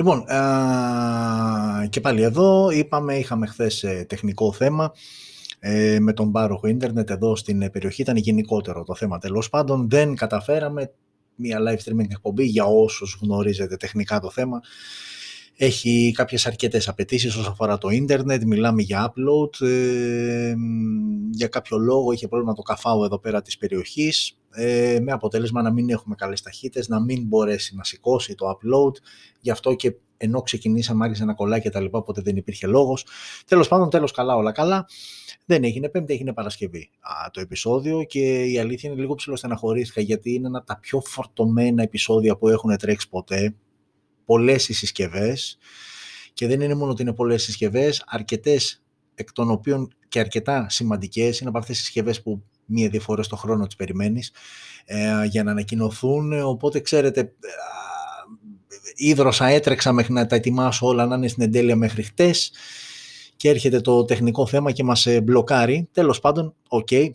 Λοιπόν, και πάλι εδώ είπαμε, είχαμε χθες ε, τεχνικό θέμα ε, με τον πάροχο ίντερνετ εδώ στην ε, περιοχή. Ήταν γενικότερο το θέμα τέλος πάντων. Δεν καταφέραμε μια live streaming εκπομπή για όσους γνωρίζετε τεχνικά το θέμα. Έχει κάποιες αρκετές απαιτήσεις όσον αφορά το ίντερνετ, μιλάμε για upload, ε, για κάποιο λόγο είχε πρόβλημα το καφάου εδώ πέρα της περιοχής, ε, με αποτέλεσμα να μην έχουμε καλές ταχύτητες, να μην μπορέσει να σηκώσει το upload, γι' αυτό και ενώ ξεκινήσαμε άρχισε να κολλάει και τα λοιπά, οπότε δεν υπήρχε λόγος. Τέλος πάντων, τέλος καλά, όλα καλά. Δεν έγινε Πέμπτη, έγινε Παρασκευή α, το επεισόδιο. Και η αλήθεια είναι λίγο ψηλοστεναχωρήθηκα γιατί είναι ένα από τα πιο φορτωμένα επεισόδια που έχουν τρέξει ποτέ. Πολλές οι συσκευές. Και δεν είναι μόνο ότι είναι πολλές συσκευές, αρκετές εκ των οποίων και αρκετά σημαντικές. Είναι από αυτές τις συσκευές που μία-δύο φορές το χρόνο τις περιμένεις ε, για να ανακοινωθούν, οπότε ξέρετε ε, ίδρωσα, έτρεξα μέχρι να τα ετοιμάσω όλα να είναι στην εντέλεια μέχρι χτες και έρχεται το τεχνικό θέμα και μας ε, μπλοκάρει. Τέλος πάντων, OK, okay,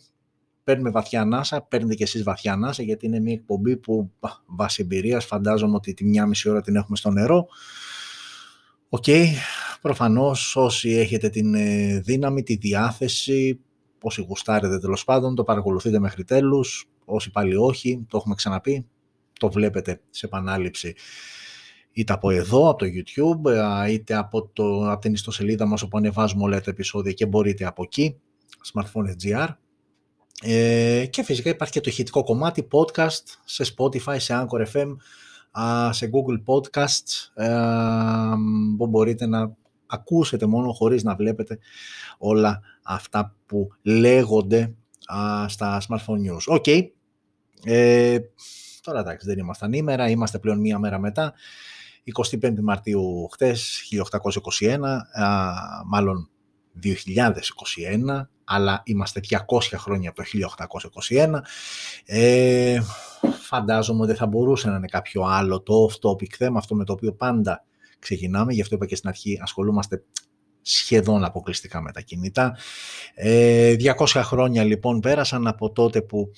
παίρνουμε βαθιά ανάσα, παίρνετε και εσείς βαθιά ανάσα γιατί είναι μια εκπομπή που βάσει εμπειρίας φαντάζομαι ότι τη μια μισή ώρα την έχουμε στο νερό. OK, okay, προφανώς όσοι έχετε την ε, δύναμη, τη διάθεση, όσοι γουστάρετε τέλος πάντων, το παρακολουθείτε μέχρι τέλους, όσοι πάλι όχι, το έχουμε ξαναπεί, το βλέπετε σε επανάληψη είτε από εδώ, από το YouTube, ε, είτε από, το, από την ιστοσελίδα μας όπου ανεβάζουμε όλα τα επεισόδια και μπορείτε από εκεί, smartphone.gr. Ε, και φυσικά υπάρχει και το ηχητικό κομμάτι podcast σε Spotify, σε Anchor FM, σε Google Podcast ε, που μπορείτε να ακούσετε μόνο χωρίς να βλέπετε όλα αυτά που λέγονται στα smartphone news. OK. Okay. Ε, τώρα εντάξει δεν ήμασταν ήμερα, είμαστε πλέον μία μέρα μετά. 25 Μαρτίου χτες, 1821, μάλλον 2021, αλλά είμαστε 200 χρόνια από το 1821. Ε, φαντάζομαι ότι θα μπορούσε να είναι κάποιο άλλο το off-topic θέμα, αυτό με το οποίο πάντα ξεκινάμε, γι' αυτό είπα και στην αρχή ασχολούμαστε σχεδόν αποκλειστικά με τα κινητά. Ε, 200 χρόνια λοιπόν πέρασαν από τότε που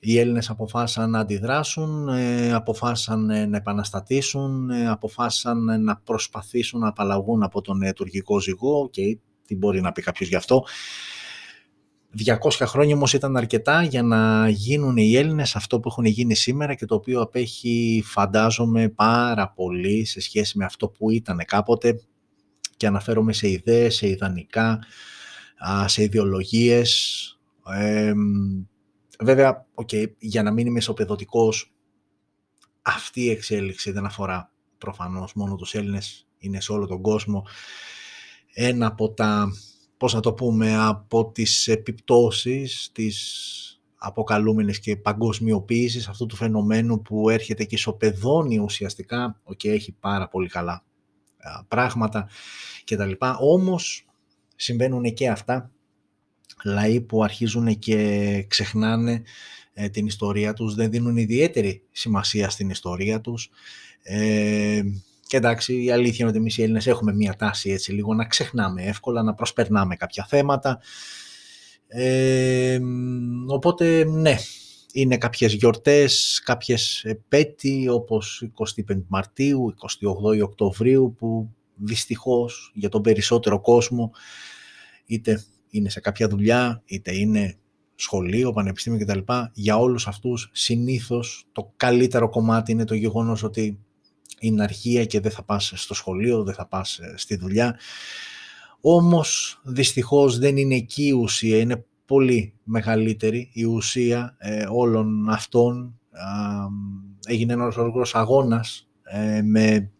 οι Έλληνες αποφάσισαν να αντιδράσουν, ε, αποφάσισαν ε, να επαναστατήσουν, ε, αποφάσισαν να προσπαθήσουν να απαλλαγούν από τον τουρκικό ζυγό και τι μπορεί να πει κάποιος γι' αυτό. 200 χρόνια όμως ήταν αρκετά για να γίνουν οι Έλληνες αυτό που έχουν γίνει σήμερα και το οποίο απέχει φαντάζομαι πάρα πολύ σε σχέση με αυτό που ήταν κάποτε και αναφέρομαι σε ιδέες, σε ιδανικά, σε ιδεολογίες. βέβαια, okay, για να μην είμαι ισοπεδωτικός, αυτή η εξέλιξη δεν αφορά προφανώς μόνο τους Έλληνες, είναι σε όλο τον κόσμο ένα από τα, πώς να το πούμε, από τις επιπτώσεις της αποκαλούμενης και παγκοσμιοποίησης αυτού του φαινομένου που έρχεται και ισοπεδώνει ουσιαστικά και έχει πάρα πολύ καλά πράγματα και τα λοιπά. Όμως συμβαίνουν και αυτά λαοί που αρχίζουν και ξεχνάνε ε, την ιστορία τους, δεν δίνουν ιδιαίτερη σημασία στην ιστορία τους. Ε, και εντάξει, η αλήθεια είναι ότι εμείς οι Έλληνες έχουμε μία τάση έτσι λίγο να ξεχνάμε εύκολα, να προσπερνάμε κάποια θέματα. Ε, οπότε, ναι, είναι κάποιες γιορτές, κάποιες επέτειοι όπως 25 Μαρτίου, 28 Οκτωβρίου που δυστυχώς για τον περισσότερο κόσμο είτε είναι σε κάποια δουλειά, είτε είναι σχολείο, πανεπιστήμιο κτλ. Για όλους αυτούς συνήθως το καλύτερο κομμάτι είναι το γεγονός ότι είναι αρχεία και δεν θα πας στο σχολείο, δεν θα πας ε, στη δουλειά. Όμως δυστυχώς δεν είναι εκεί η ουσία, είναι πολύ μεγαλύτερη η ουσία ε, όλων αυτών. έγινε ένας οργός αγώνας ε, με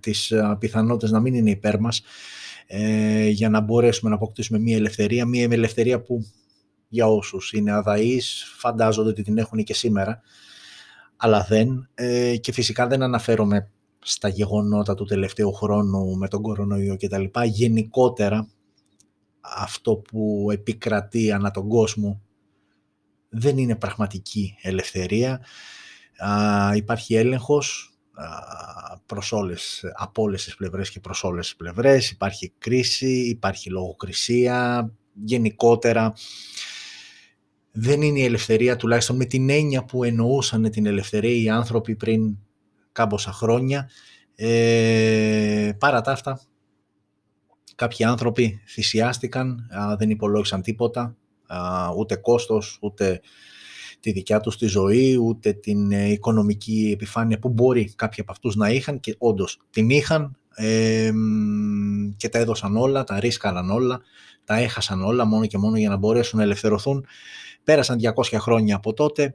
τις πιθανότητες να μην είναι υπέρ μας για να μπορέσουμε να αποκτήσουμε μια ελευθερία, μια ελευθερία που για όσους είναι αδαείς φαντάζονται ότι την έχουν και σήμερα αλλά δεν. Ε, και φυσικά δεν αναφέρομαι στα γεγονότα του τελευταίου χρόνου με τον κορονοϊό και τα λοιπά. Γενικότερα αυτό που επικρατεί ανά τον κόσμο δεν είναι πραγματική ελευθερία. Α, υπάρχει έλεγχος α, προς όλες, από όλες τις πλευρές και προς όλες τις πλευρές. Υπάρχει κρίση, υπάρχει λογοκρισία. Γενικότερα δεν είναι η ελευθερία τουλάχιστον με την έννοια που εννοούσαν την ελευθερία οι άνθρωποι πριν κάμποσα χρόνια Ε, παρά τα αυτά, κάποιοι άνθρωποι θυσιάστηκαν, δεν υπολόγισαν τίποτα, ούτε κόστος, ούτε τη δικιά τους τη ζωή, ούτε την ε, οικονομική επιφάνεια που μπορεί κάποιοι από αυτούς να είχαν και όντως την είχαν και τα έδωσαν όλα, τα ρίσκαραν όλα, τα έχασαν όλα μόνο και μόνο για να μπορέσουν να ελευθερωθούν. Πέρασαν 200 χρόνια από τότε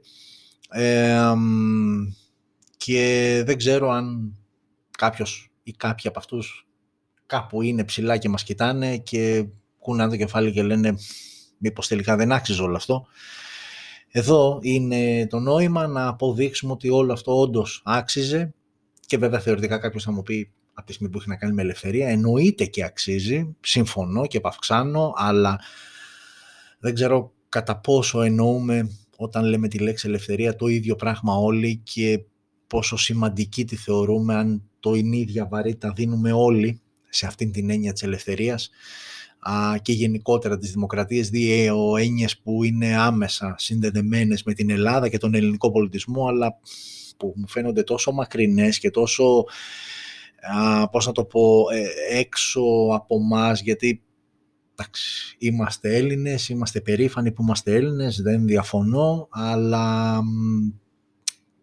και δεν ξέρω αν κάποιος ή κάποιοι από αυτούς κάπου είναι ψηλά και μας κοιτάνε και κούναν το κεφάλι και λένε μήπως τελικά δεν άξιζε όλο αυτό. Εδώ είναι το νόημα να αποδείξουμε ότι όλο αυτό όντως άξιζε και βέβαια θεωρητικά κάποιος θα μου πει από τη στιγμή που έχει να κάνει με ελευθερία εννοείται και αξίζει, συμφωνώ και επαυξάνω, αλλά δεν ξέρω κατά πόσο εννοούμε όταν λέμε τη λέξη ελευθερία το ίδιο πράγμα όλοι και πόσο σημαντική τη θεωρούμε αν το είναι ίδια βαρύτητα δίνουμε όλοι σε αυτήν την έννοια της ελευθερίας και γενικότερα της δημοκρατίας, δύο έννοιες που είναι άμεσα συνδεδεμένες με την Ελλάδα και τον ελληνικό πολιτισμό, αλλά που μου φαίνονται τόσο μακρινές και τόσο, α, πώς να το πω, ε, έξω από μας, γιατί εντάξει, είμαστε Έλληνες, είμαστε περήφανοι που είμαστε Έλληνες, δεν διαφωνώ, αλλά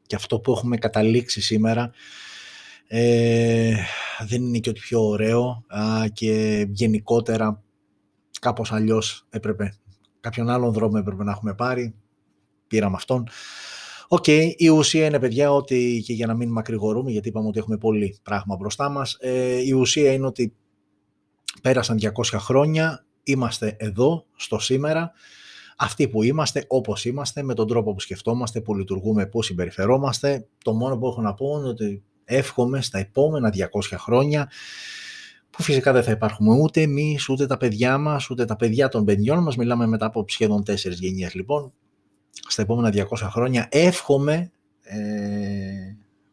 και αυτό που έχουμε καταλήξει σήμερα ε, δεν είναι και ότι πιο ωραίο και γενικότερα κάπως αλλιώς έπρεπε, κάποιον άλλον δρόμο έπρεπε να έχουμε πάρει, πήραμε αυτόν. Οκ, η ουσία είναι παιδιά ότι και για να μην μακρηγορούμε γιατί είπαμε ότι έχουμε πολύ πράγμα μπροστά μας, ε, η ουσία είναι ότι πέρασαν 200 χρόνια, είμαστε εδώ στο σήμερα, αυτοί που είμαστε, όπως είμαστε, με τον τρόπο που σκεφτόμαστε, που λειτουργούμε, που συμπεριφερόμαστε. Το μόνο που έχω να πω είναι ότι εύχομαι στα επόμενα 200 χρόνια που φυσικά δεν θα υπάρχουμε ούτε εμείς, ούτε τα παιδιά μας, ούτε τα παιδιά των παιδιών μας. Μιλάμε μετά από σχεδόν τέσσερις γενιές λοιπόν. Στα επόμενα 200 χρόνια εύχομαι ε,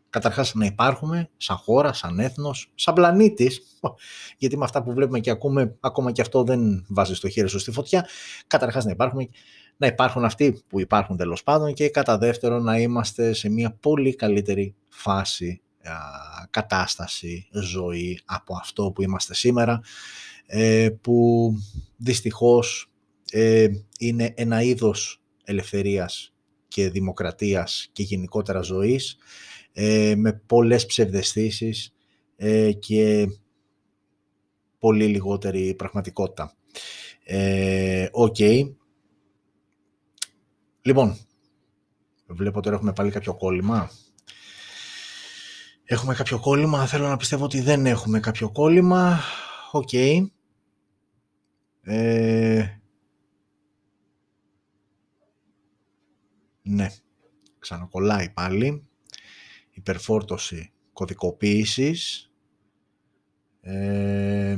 καταρχάς να υπάρχουμε σαν χώρα, σαν έθνος, σαν πλανήτης, γιατί με αυτά που βλέπουμε και ακούμε, ακόμα και αυτό δεν βάζει το χέρι σου στη φωτιά, καταρχάς να υπάρχουμε, να υπάρχουν αυτοί που υπάρχουν τέλος πάντων και κατά δεύτερο να είμαστε σε μια πολύ καλύτερη φάση κατάσταση, ζωή από αυτό που είμαστε σήμερα, ε, που δυστυχώς ε, είναι ένα είδος ελευθερίας και δημοκρατίας και γενικότερα ζωής, ε, με πολλές ψευδεστήσεις και πολύ λιγότερη πραγματικότητα. OK. Okay. Λοιπόν, βλέπω τώρα έχουμε πάλι κάποιο κόλλημα. Έχουμε κάποιο κόλλημα. Θέλω να πιστεύω ότι δεν έχουμε κάποιο κόλλημα. Οκ. Ε... Ναι. Ξανακολλάει πάλι. Υπερφόρτωση κωδικοποίησης. Ε...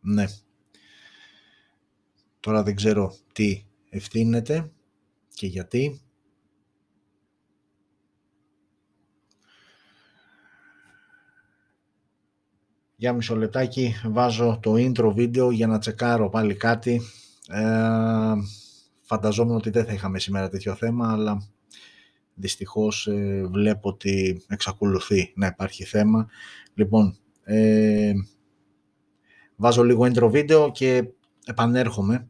Ναι. Τώρα δεν ξέρω τι ευθύνεται και γιατί. Για μισό λεπτάκι βάζω το intro βίντεο για να τσεκάρω πάλι κάτι. Ε, φανταζόμουν ότι δεν θα είχαμε σήμερα τέτοιο θέμα, αλλά δυστυχώς ε, βλέπω ότι εξακολουθεί να υπάρχει θέμα. Λοιπόν, ε, βάζω λίγο intro βίντεο και επανέρχομαι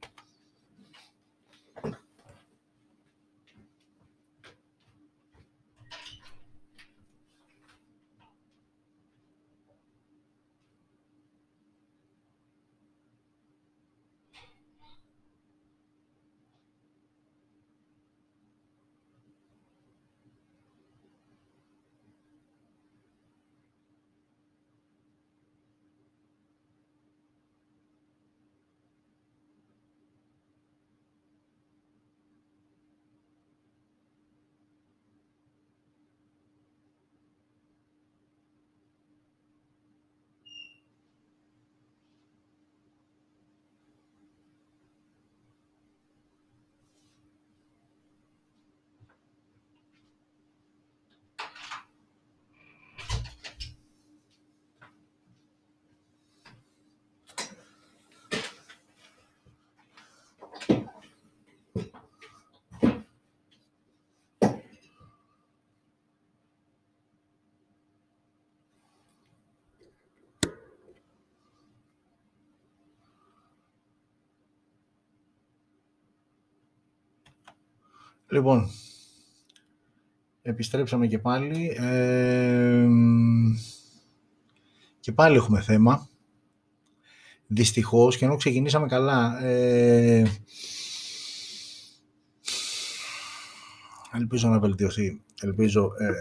Λοιπόν, επιστρέψαμε και πάλι. και πάλι έχουμε θέμα. Δυστυχώς, και ενώ ξεκινήσαμε καλά, ε, ελπίζω να βελτιωθεί. Ελπίζω... Ε,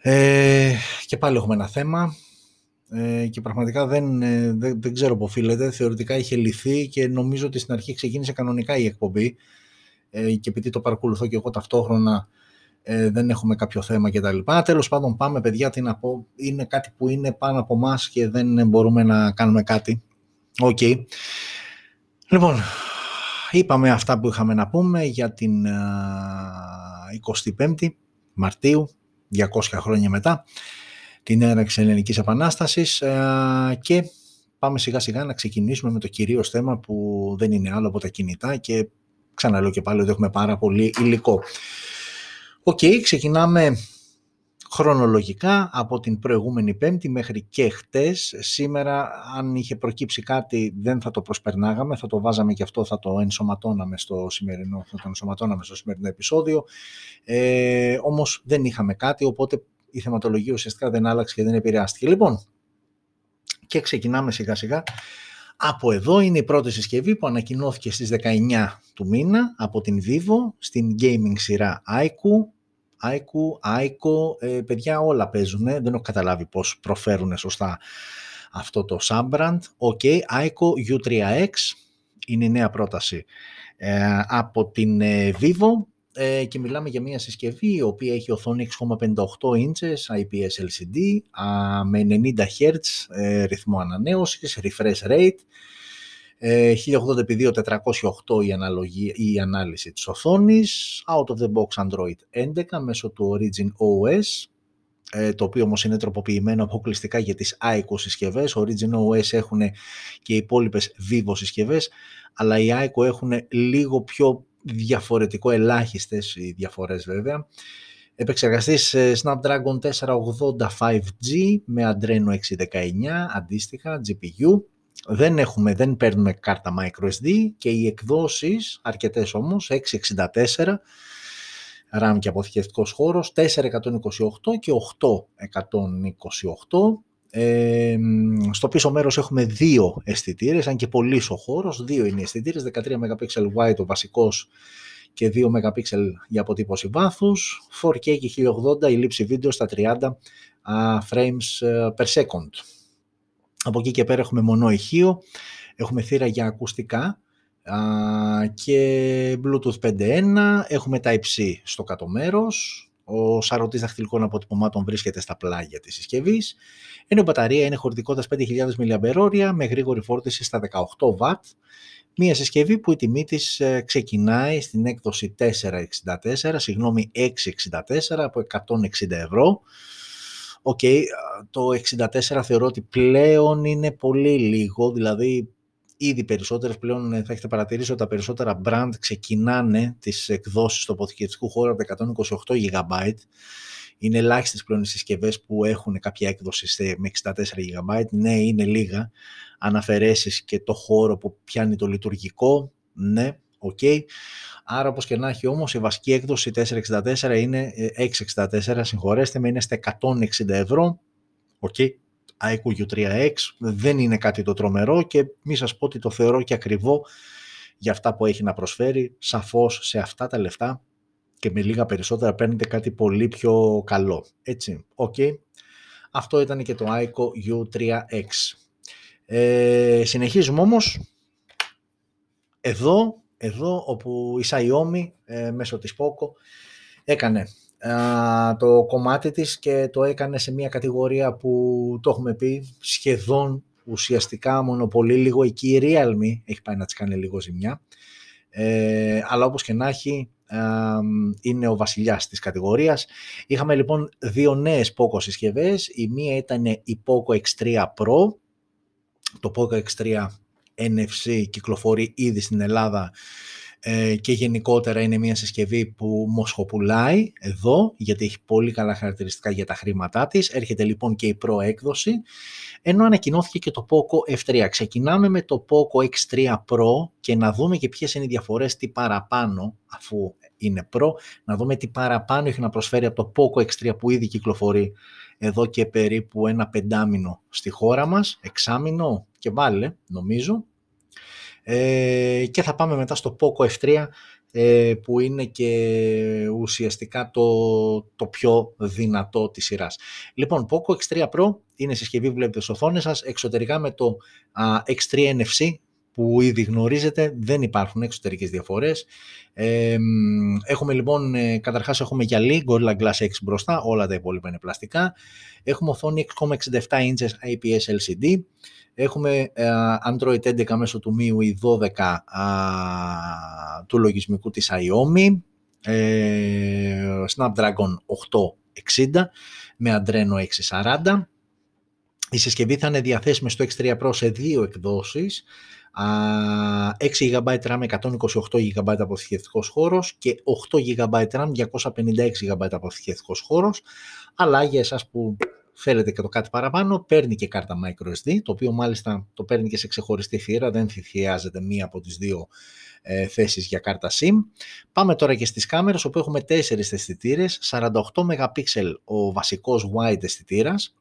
ε, και πάλι έχουμε ένα θέμα ε, και πραγματικά δεν, ε, δεν, δεν ξέρω που οφείλεται. Θεωρητικά είχε λυθεί και νομίζω ότι στην αρχή ξεκίνησε κανονικά η εκπομπή ε, και επειδή το παρακολουθώ και εγώ ταυτόχρονα ε, δεν έχουμε κάποιο θέμα κτλ. Τέλος πάντων πάμε παιδιά, τι να πω, είναι κάτι που είναι πάνω από εμάς και δεν μπορούμε να κάνουμε κάτι. OK. Okay. Λοιπόν, είπαμε αυτά που είχαμε να πούμε για την 25η Μαρτίου, 200 χρόνια μετά την έναρξη Ελληνικής Επανάστασης ε, και πάμε σιγά σιγά να ξεκινήσουμε με το κυρίως θέμα που δεν είναι άλλο από τα κινητά και ξαναλέω και πάλι ότι έχουμε πάρα πολύ υλικό. OK, okay, ξεκινάμε χρονολογικά από την προηγούμενη Πέμπτη μέχρι και χτες. Σήμερα αν είχε προκύψει κάτι δεν θα το προσπερνάγαμε, θα το βάζαμε και αυτό θα το ενσωματώναμε στο σημερινό, θα το ενσωματώναμε στο σημερινό επεισόδιο. Ε, όμως δεν είχαμε κάτι οπότε η θεματολογία ουσιαστικά δεν άλλαξε και δεν επηρεάστηκε. Λοιπόν, και ξεκινάμε σιγά σιγά. Από εδώ είναι η πρώτη συσκευή που ανακοινώθηκε στις 19 του μήνα από την Vivo στην gaming σειρά iQOO. iQOO, iQOO, ε, παιδιά όλα παίζουν, δεν έχω καταλάβει πώς προφέρουν σωστά αυτό το subbrand. Ok, iQOO U3X είναι η νέα πρόταση ε, από την ε, Vivo ε, και μιλάμε για μια συσκευή η οποία έχει οθόνη 6,58 inches IPS LCD με 90 Hz ε, ρυθμό ανανέωσης, refresh rate, 1080x2408 η, αναλογία, η ανάλυση της οθόνης, out of the box Android 11 μέσω του Origin OS, ε, το οποίο όμως είναι τροποποιημένο αποκλειστικά για τις iCO συσκευές. Origin OS έχουν και οι υπόλοιπες Vivo συσκευές, αλλά οι iCO έχουν λίγο πιο διαφορετικό, ελάχιστες οι διαφορές βέβαια. Επεξεργαστής ε, Snapdragon 480 5G με Adreno 619 αντίστοιχα GPU. Δεν, έχουμε, δεν παίρνουμε κάρτα microSD και οι εκδόσεις, αρκετές όμως, 664 RAM και αποθηκευτικός χώρος, 428 και 828 ε, στο πίσω μέρος έχουμε δύο αισθητήρες, αν και πολύ ο χώρος, δύο είναι οι αισθητήρες, 13 MP wide ο βασικός και 2 MP για αποτύπωση βάθους, 4K και 1080 η λήψη βίντεο στα 30 frames ε, per second. Από εκεί και πέρα έχουμε μονό ηχείο, έχουμε θύρα για ακουστικά και Bluetooth 5.1, έχουμε Type-C στο κάτω μέρος, ο σαρωτής δαχτυλικών αποτυπωμάτων βρίσκεται στα πλάγια της συσκευής, ενώ η μπαταρία είναι χωρητικότητας 5.000 mAh με γρήγορη φόρτιση στα 18W, μια συσκευή που η τιμή της ε, ξεκινάει στην έκδοση 464, συγγνώμη 664 από 160 ευρώ. OK, okay, το 64 θεωρώ ότι πλέον είναι πολύ λίγο, δηλαδή ήδη περισσότερες πλέον ε, θα έχετε παρατηρήσει ότι τα περισσότερα brand ξεκινάνε τις εκδόσεις του αποθηκευτικού χώρου από 128 GB. Είναι ελάχιστες πλέον οι συσκευές που έχουν κάποια έκδοση με 64 GB. Ναι, είναι λίγα. Αν αφαιρέσεις και το χώρο που πιάνει το λειτουργικό, ναι, OK. Okay. Άρα, όπως και να έχει όμως, η βασική έκδοση 464 είναι 664, ε, συγχωρέστε με, είναι στα 160 ευρώ. OK, okay iQOO U3X δεν είναι κάτι το τρομερό και μη σας πω ότι το θεωρώ και ακριβό για αυτά που έχει να προσφέρει. Σαφώς σε αυτά τα λεφτά και με λίγα περισσότερα παίρνετε κάτι πολύ πιο καλό. Έτσι, οκ. Αυτό ήταν και το iQ U3X. Ε, συνεχίζουμε όμως εδώ, εδώ όπου η Xiaomi ε, μέσω της Poco έκανε το κομμάτι της και το έκανε σε μια κατηγορία που το έχουμε πει σχεδόν ουσιαστικά μονοπολεί λίγο εκεί η Realme έχει πάει να της κάνει λίγο ζημιά ε, αλλά όπως και να έχει είναι ο βασιλιάς της κατηγορίας. Είχαμε λοιπόν δύο νέες Poco συσκευές. Η μία ήταν η Poco X3 Pro. Το Poco X3 NFC κυκλοφορεί ήδη στην Ελλάδα ε, και γενικότερα είναι μια συσκευή που μοσχοπουλάει εδώ γιατί έχει πολύ καλά χαρακτηριστικά για τα χρήματά της. Έρχεται λοιπόν και η Pro έκδοση ενώ ανακοινώθηκε και το Poco F3. Ξεκινάμε με το Poco X3 Pro και να δούμε και ποιες είναι οι διαφορές, τι παραπάνω αφού είναι Pro, να δούμε τι παραπάνω έχει να προσφέρει από το Poco X3 που ήδη κυκλοφορεί εδώ και περίπου ένα πεντάμινο στη χώρα μας, εξάμινο και βάλε νομίζω. Ε, και θα πάμε μετά στο Poco F3 ε, που είναι και ουσιαστικά το, το πιο δυνατό της σειράς. Λοιπόν, Poco X3 Pro είναι συσκευή που βλέπετε στις οθόνες σας, εξωτερικά με το X3 NFC που ήδη γνωρίζετε, δεν υπάρχουν εξωτερικές διαφορές. Ε, έχουμε λοιπόν, ε, καταρχάς έχουμε γυαλί, Gorilla Glass 6 μπροστά, όλα τα υπόλοιπα είναι πλαστικά. Έχουμε οθόνη 6,67 inches IPS LCD. Έχουμε ε, Android 11 μέσω του MIUI 12 του λογισμικού της Xiaomi. Ε, Snapdragon 860 με Adreno 640. Η συσκευή θα είναι διαθέσιμη στο X3 Pro σε δύο εκδόσεις. 6 GB RAM, 128 GB αποθηκευτικός χώρος και 8 GB RAM, 256 GB αποθηκευτικός χώρος. Αλλά για εσάς που θέλετε και το κάτι παραπάνω, παίρνει και κάρτα microSD, το οποίο μάλιστα το παίρνει και σε ξεχωριστή θύρα, δεν χρειάζεται μία από τις δύο ε, θέσεις για κάρτα SIM. Πάμε τώρα και στις κάμερες, όπου έχουμε τέσσερις αισθητήρες, 48 MP ο βασικός wide αισθητήρας,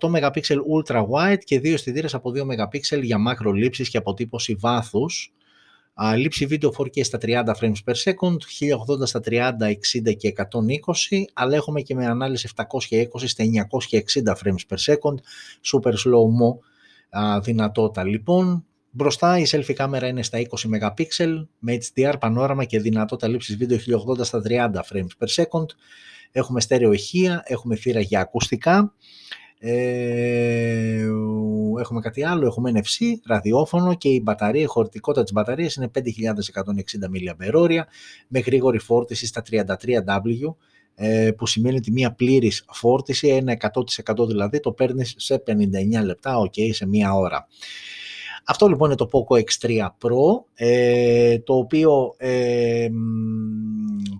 8 MP ultra wide και δύο αισθητήρες από 2 MP για μάκρο λήψης και αποτύπωση βάθους. Λήψη βίντεο 4K στα 30 frames per second, 1080 στα 30, 60 και 120, αλλά έχουμε και με ανάλυση 720 στα 960 frames per second, super slow mo δυνατότητα λοιπόν. Μπροστά η selfie κάμερα είναι στα 20 MP με HDR πανόραμα και δυνατότητα λήψης βίντεο 1080 στα 30 frames per second. Έχουμε στέρεο ηχεία, έχουμε θύρα για ακουστικά. Ε, έχουμε κάτι άλλο, έχουμε NFC, ραδιόφωνο και η μπαταρία, η χωρητικότητα της μπαταρίας είναι 5160 mAh με γρήγορη φόρτιση στα 33W ε, που σημαίνει ότι μία πλήρης φόρτιση, ένα 100% δηλαδή, το παίρνεις σε 59 λεπτά, ok, σε μία ώρα. Αυτό λοιπόν είναι το Poco X3 Pro, ε, το οποίο ε,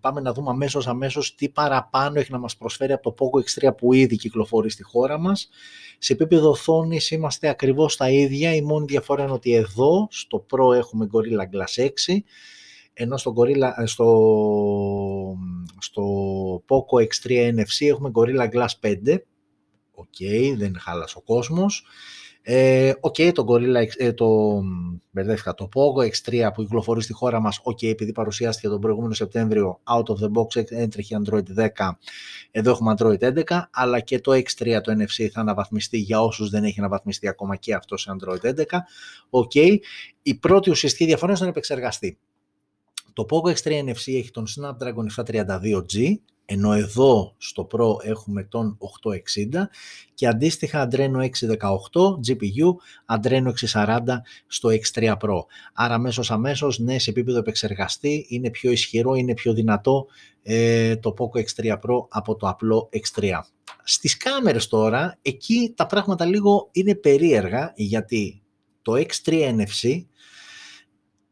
πάμε να δούμε αμέσως αμέσως τι παραπάνω έχει να μας προσφέρει από το Poco X3 που ήδη κυκλοφορεί στη χώρα μας. Σε επίπεδο οθόνης είμαστε ακριβώς τα ίδια, η μόνη διαφορά είναι ότι εδώ στο Pro έχουμε Gorilla Glass 6, ενώ στο, Gorilla, ε, στο, στο Poco X3 NFC έχουμε Gorilla Glass 5, OK, okay, δεν χάλασε ο κόσμος. Ε, OK, okay, το Gorilla, ε, το, μπερδεύτηκα, το Poco X3 που κυκλοφορεί στη χώρα μας, OK, okay, επειδή παρουσιάστηκε τον προηγούμενο Σεπτέμβριο, out of the box έτρεχε Android 10, εδώ έχουμε Android 11, αλλά και το X3 το NFC θα αναβαθμιστεί για όσους δεν έχει αναβαθμιστεί ακόμα και αυτό σε Android 11. OK, okay. η πρώτη ουσιαστική διαφορά είναι στον επεξεργαστή. Το Poco X3 NFC έχει τον Snapdragon 732G, ενώ εδώ στο Pro έχουμε τον 860 και αντίστοιχα Adreno 618 GPU, Adreno 640 στο X3 Pro. Άρα αμέσως αμέσως, ναι, σε επίπεδο επεξεργαστή είναι πιο ισχυρό, είναι πιο δυνατό ε, το Poco X3 Pro από το απλό X3. Στις κάμερες τώρα, εκεί τα πράγματα λίγο είναι περίεργα γιατί το X3 NFC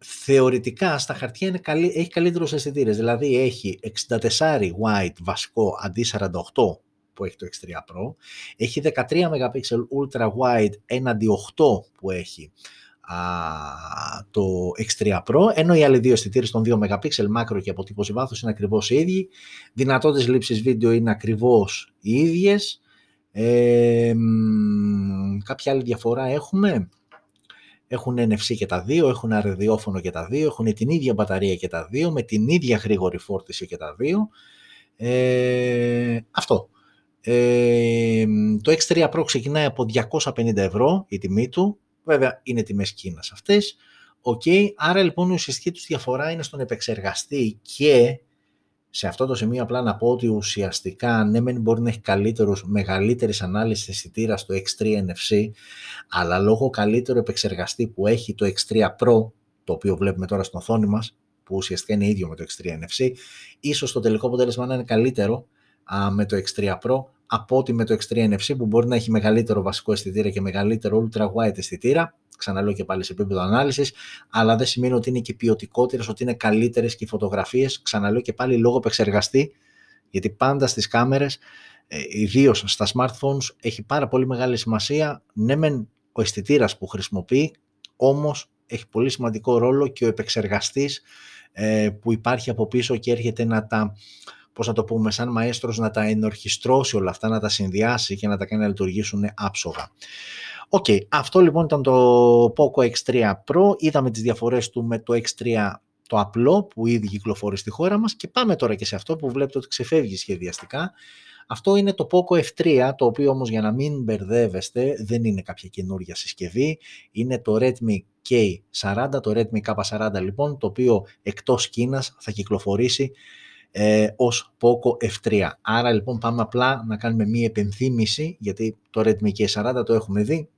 θεωρητικά στα χαρτιά είναι καλύ, έχει καλύτερους αισθητήρες. Δηλαδή έχει 64 wide βασικό αντί 48 που έχει το X3 Pro, έχει 13 MP ultra wide έναντι 8 που έχει α, το X3 Pro, ενώ οι άλλοι δύο αισθητήρες των 2 MP μάκρο και αποτύπωση βάθους είναι ακριβώς οι ίδιοι. Δυνατότητες λήψης βίντεο είναι ακριβώς οι ίδιες. Ε, κάποια άλλη διαφορά έχουμε; Έχουν NFC και τα δύο, έχουν αρδιόφωνο και τα δύο, έχουν την ίδια μπαταρία και τα δύο, με την ίδια γρήγορη φόρτιση και τα δύο. Ε, αυτό. Ε, το X3 Pro ξεκινάει από 250 ευρώ η τιμή του, βέβαια είναι τιμές Κίνας αυτές. Okay. Άρα λοιπόν η ουσιαστική τους διαφορά είναι στον επεξεργαστή και σε αυτό το σημείο απλά να πω ότι ουσιαστικά ναι μεν μπορεί να έχει καλύτερους, μεγαλύτερης ανάλυσης αισθητήρας στο X3 NFC, αλλά λόγω καλύτερου επεξεργαστή που έχει το X3 Pro, το οποίο βλέπουμε τώρα στην οθόνη μας, που ουσιαστικά είναι ίδιο με το X3 NFC, ίσως το τελικό αποτέλεσμα να είναι καλύτερο α, με το X3 Pro από ότι με το X3 NFC που μπορεί να έχει μεγαλύτερο βασικό αισθητήρα και μεγαλύτερο ultra wide αισθητήρα, ξαναλέω και πάλι σε επίπεδο ανάλυσης, αλλά δεν σημαίνει ότι είναι και ποιοτικότερες, ότι είναι καλύτερες και οι φωτογραφίες, ξαναλέω και πάλι λόγω επεξεργαστή, γιατί πάντα στις κάμερες, ε, ιδίως στα smartphones, έχει πάρα πολύ μεγάλη σημασία, ναι μεν ο αισθητήρας που χρησιμοποιεί, όμως έχει πολύ σημαντικό ρόλο και ο επεξεργαστής ε, που υπάρχει από πίσω και έρχεται να τα, πώς να το πούμε, σαν μαέστρος να τα ενορχηστρώσει όλα αυτά, να τα συνδυάσει και να τα κάνει να λειτουργήσουν άψογα. OK, okay, αυτό λοιπόν ήταν το Poco X3 Pro. Είδαμε τις διαφορές του με το X3 το απλό που ήδη κυκλοφορεί στη χώρα μας και πάμε τώρα και σε αυτό που βλέπετε ότι ξεφεύγει σχεδιαστικά. Αυτό είναι το Poco F3, το οποίο όμως για να μην μπερδεύεστε δεν είναι κάποια καινούργια συσκευή. Είναι το Redmi K40, το Redmi K40 λοιπόν, το οποίο εκτός Κίνας θα κυκλοφορήσει ε, ως Poco F3. Άρα λοιπόν πάμε απλά να κάνουμε μία επενθύμηση, γιατί το Redmi K40 το έχουμε δει,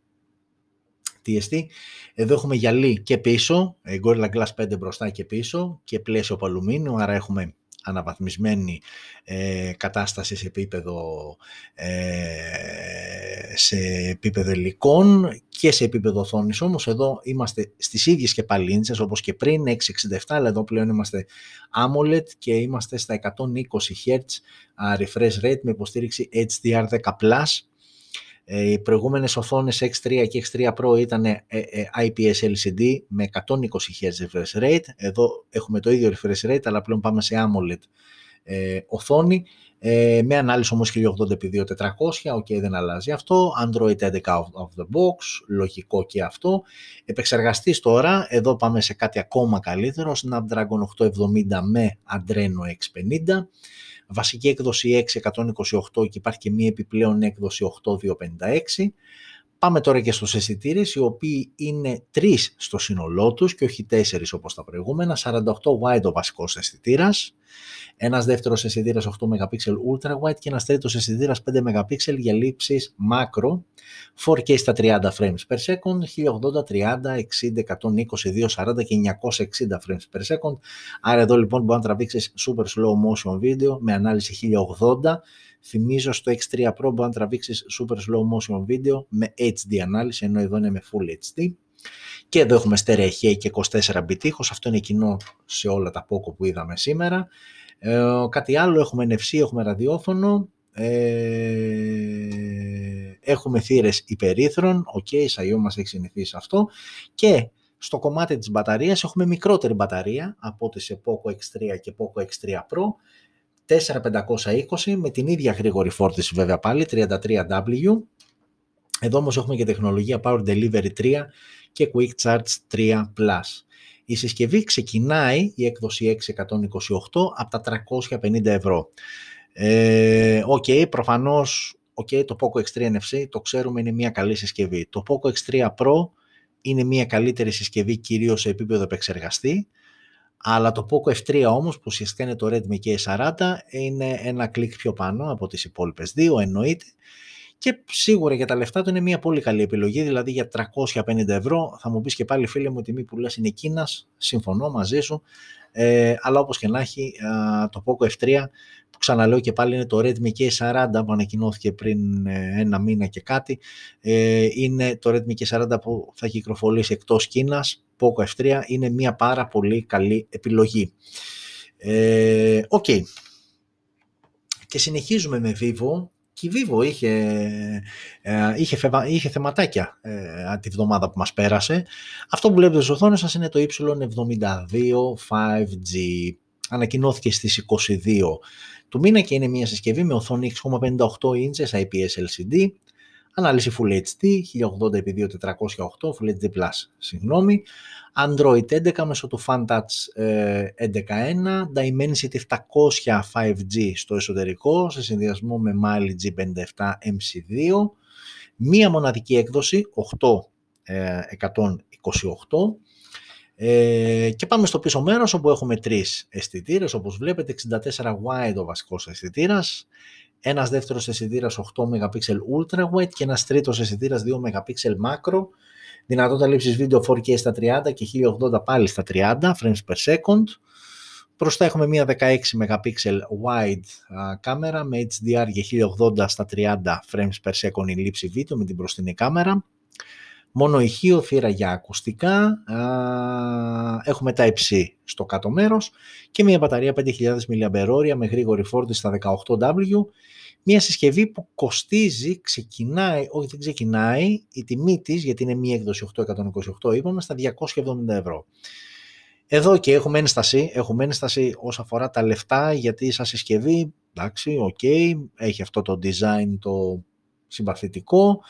TST. Εδώ έχουμε γυαλί και πίσω, ε, Gorilla Glass 5 μπροστά και πίσω και πλαίσιο από αλουμίνιο, άρα έχουμε αναβαθμισμένη ε, κατάσταση σε επίπεδο, ε, σε επίπεδο υλικών και σε επίπεδο οθόνης. Όμως εδώ είμαστε στις ίδιες και παλίντσες όπως και πριν, 667, αλλά εδώ πλέον είμαστε AMOLED και είμαστε στα 120 Hz refresh rate με υποστήριξη HDR10+. Ε, οι προηγούμενες οθόνες X3 και X3 Pro ήταν ε, ε, IPS LCD με 120 Hz refresh rate. Εδώ έχουμε το ίδιο refresh rate, αλλά πλέον πάμε σε AMOLED οθόνη. Με ανάλυση όμως 1080x2400, ok δεν αλλάζει αυτό, Android 11 of the box, λογικό και αυτό. Επεξεργαστής τώρα, εδώ πάμε σε κάτι ακόμα καλύτερο, Snapdragon 870 με Adreno X50 βασική έκδοση 628 και υπάρχει και μία επιπλέον έκδοση 8256. Πάμε τώρα και στους αισθητήρες, οι οποίοι είναι τρεις στο σύνολό τους και όχι τέσσερις όπως τα προηγούμενα. 48 wide ο βασικός αισθητήρας, ένας δεύτερος αισθητήρας 8 MP ultra wide και ένας τρίτος αισθητήρας 5 MP για λήψεις macro 4K στα 30 frames per second, 1080, 30, 60, 120, 240 και 960 frames per second. Άρα εδώ λοιπόν μπορεί να τραβήξεις super slow motion video με ανάλυση 1080. Θυμίζω στο X3 Pro μπορεί να τραβήξεις super slow motion video με HD ανάλυση, ενώ εδώ είναι με full HD. Και εδώ έχουμε Stereo και 24 bit ήχος, αυτό είναι κοινό σε όλα τα Poco που είδαμε σήμερα. Ε, κάτι άλλο, έχουμε NFC, έχουμε ραδιόφωνο, ε, έχουμε θύρες υπερύθρων, OK, okay, Xiaomi μας έχει συνηθίσει αυτό. Και στο κομμάτι της μπαταρίας έχουμε μικρότερη μπαταρία από ό,τι σε Poco X3 και Poco X3 Pro 4520 με την ίδια γρήγορη φόρτιση βέβαια πάλι 33W εδώ όμως έχουμε και τεχνολογία Power Delivery 3 και Quick Charge 3 Plus. Η συσκευή ξεκινάει, η έκδοση 628, από τα 350 ευρώ. Ε, οκ, ε, okay, προφανώς okay, το Poco X3 NFC το ξέρουμε είναι μια καλή συσκευή. Το Poco X3 Pro είναι μια καλύτερη συσκευή κυρίως σε επίπεδο επεξεργαστή, αλλά το Poco F3 όμως που ουσιαστικά είναι το Redmi K40 είναι ένα κλικ πιο πάνω από τις υπόλοιπες δύο εννοείται. Και σίγουρα για τα λεφτά του είναι μια πολύ καλή επιλογή, δηλαδή για 350 ευρώ θα μου πεις και πάλι φίλε μου τιμή που λες είναι Κίνας, συμφωνώ μαζί σου, ε, αλλά όπως και να έχει το Poco F3 που ξαναλέω και πάλι είναι το Redmi K40 που ανακοινώθηκε πριν ε, ένα μήνα και κάτι, ε, είναι το Redmi K40 που θα κυκλοφορήσει εκτός Κίνας, Poco F3 είναι μια πάρα πολύ καλή επιλογή. Ε, OK. Okay. Και συνεχίζουμε με Vivo και η Vivo είχε, ε, είχε, είχε θεματάκια ε, τη βδομάδα που μας πέρασε. Αυτό που βλέπετε στις οθόνες σας είναι το Y72 5G. Ανακοινώθηκε στις 22 του μήνα και είναι μια συσκευή με οθόνη 6,58 inches IPS LCD, ανάλυση Full HD, 1080x2408, Full HD+, συγγνώμη, Android 11 μέσω του FunTouch 11.1, Dimensity 700 5G στο εσωτερικό σε συνδυασμό με Mali G57 MC2, μία μοναδική έκδοση 8128 ε, και πάμε στο πίσω μέρος όπου έχουμε τρεις αισθητήρες, όπως βλέπετε 64 wide ο βασικός αισθητήρας, ένας δεύτερος αισθητήρας 8 MP ultra wide και ένας τρίτος αισθητήρας 2 MP macro δυνατότητα λήψης βίντεο 4K στα 30 και 1080 πάλι στα 30 frames per second. Μπροστά έχουμε μια 16 MP wide κάμερα με HDR για 1080 στα 30 frames per second η λήψη βίντεο με την μπροστινή κάμερα. Μόνο ηχείο, θύρα για ακουστικά, α, έχουμε τα υψί e στο κάτω μέρος και μια μπαταρία 5.000 mAh με γρήγορη φόρτιση στα 18W. Μια συσκευή που κοστίζει, ξεκινάει, όχι δεν ξεκινάει, η τιμή της, γιατί είναι μία έκδοση 828 είπαμε, στα 270 ευρώ. Εδώ και έχουμε ένσταση, έχουμε ένσταση όσον αφορά τα λεφτά, γιατί σαν συσκευή, εντάξει, οκ, έχει αυτό το design το συμπαθητικό,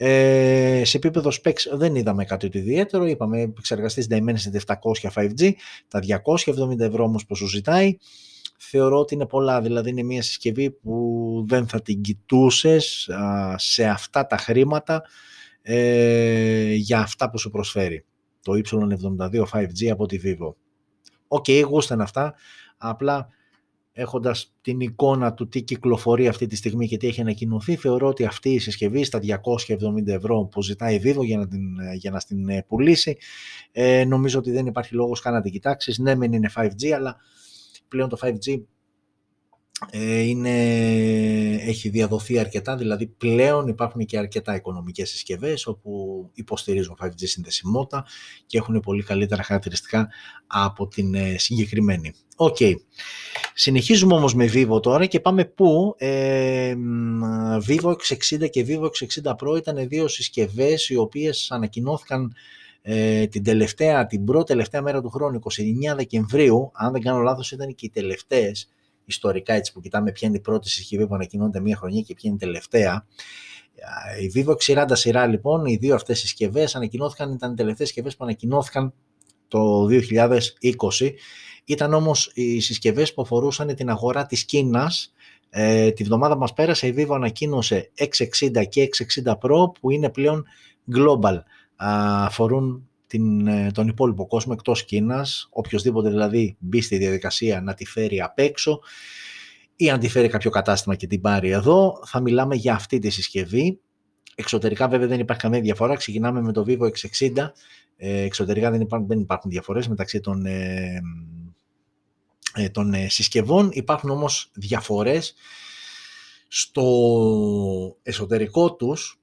ε, σε επίπεδο specs δεν είδαμε κάτι το ιδιαίτερο, είπαμε επεξεργαστής Dimensity 700 5G, τα 270 ευρώ όμως που σου ζητάει, θεωρώ ότι είναι πολλά, δηλαδή είναι μια συσκευή που δεν θα την κοιτούσες σε αυτά τα χρήματα ε, για αυτά που σου προσφέρει. Το Y72 5G από τη Vivo. OK, okay, γούστα είν' αυτά, απλά έχοντας την εικόνα του τι κυκλοφορεί αυτή τη στιγμή και τι έχει ανακοινωθεί, θεωρώ ότι αυτή η συσκευή στα 270 ευρώ που ζητάει η Vivo για να την, για να την ε, πουλήσει, ε, νομίζω ότι δεν υπάρχει λόγος καν να την κοιτάξεις. Ναι, μεν είναι 5G, αλλά πλέον το 5G ε, είναι, έχει διαδοθεί αρκετά, δηλαδή πλέον υπάρχουν και αρκετά οικονομικές συσκευές όπου υποστηρίζουν 5G συνδεσιμότητα και έχουν πολύ καλύτερα χαρακτηριστικά από την ε, συγκεκριμένη. OK. Okay. Συνεχίζουμε όμως με Vivo τώρα και πάμε πού. Ε, Vivo X60 και Vivo X60 Pro ήταν δύο συσκευές οι οποίες ανακοινώθηκαν ε, την τελευταία, την πρώτη τελευταία μέρα του χρόνου, 29 Δεκεμβρίου, αν δεν κάνω λάθος ήταν και οι τελευταίες ιστορικά έτσι που κοιτάμε ποια είναι η πρώτη συσκευή που ανακοινώνεται μία χρονιά και ποια είναι η τελευταία. Η Vivo X30 σειρά λοιπόν, οι δύο αυτές συσκευές ανακοινώθηκαν, ήταν οι τελευταίες συσκευές που ανακοινώθηκαν το 2020. Ήταν όμως οι συσκευές που αφορούσαν την αγορά της Κίνας. Ε, τη βδομάδα μας πέρασε η Vivo ανακοίνωσε X60 και X60 Pro που είναι πλέον global. Αφορούν την, ε, τον υπόλοιπο κόσμο εκτός Κίνας, οποιοδήποτε δηλαδή μπει στη διαδικασία να τη φέρει απ' έξω ή αν τη φέρει κάποιο κατάστημα και την πάρει εδώ, θα μιλάμε για αυτή τη συσκευή. Εξωτερικά βέβαια δεν υπάρχει καμία διαφορά, ξεκινάμε με το Vivo X60, ε, εξωτερικά δεν υπάρχουν, δεν υπάρχουν διαφορές μεταξύ των, ε, ε, των συσκευών, υπάρχουν όμως διαφορές στο εσωτερικό τους,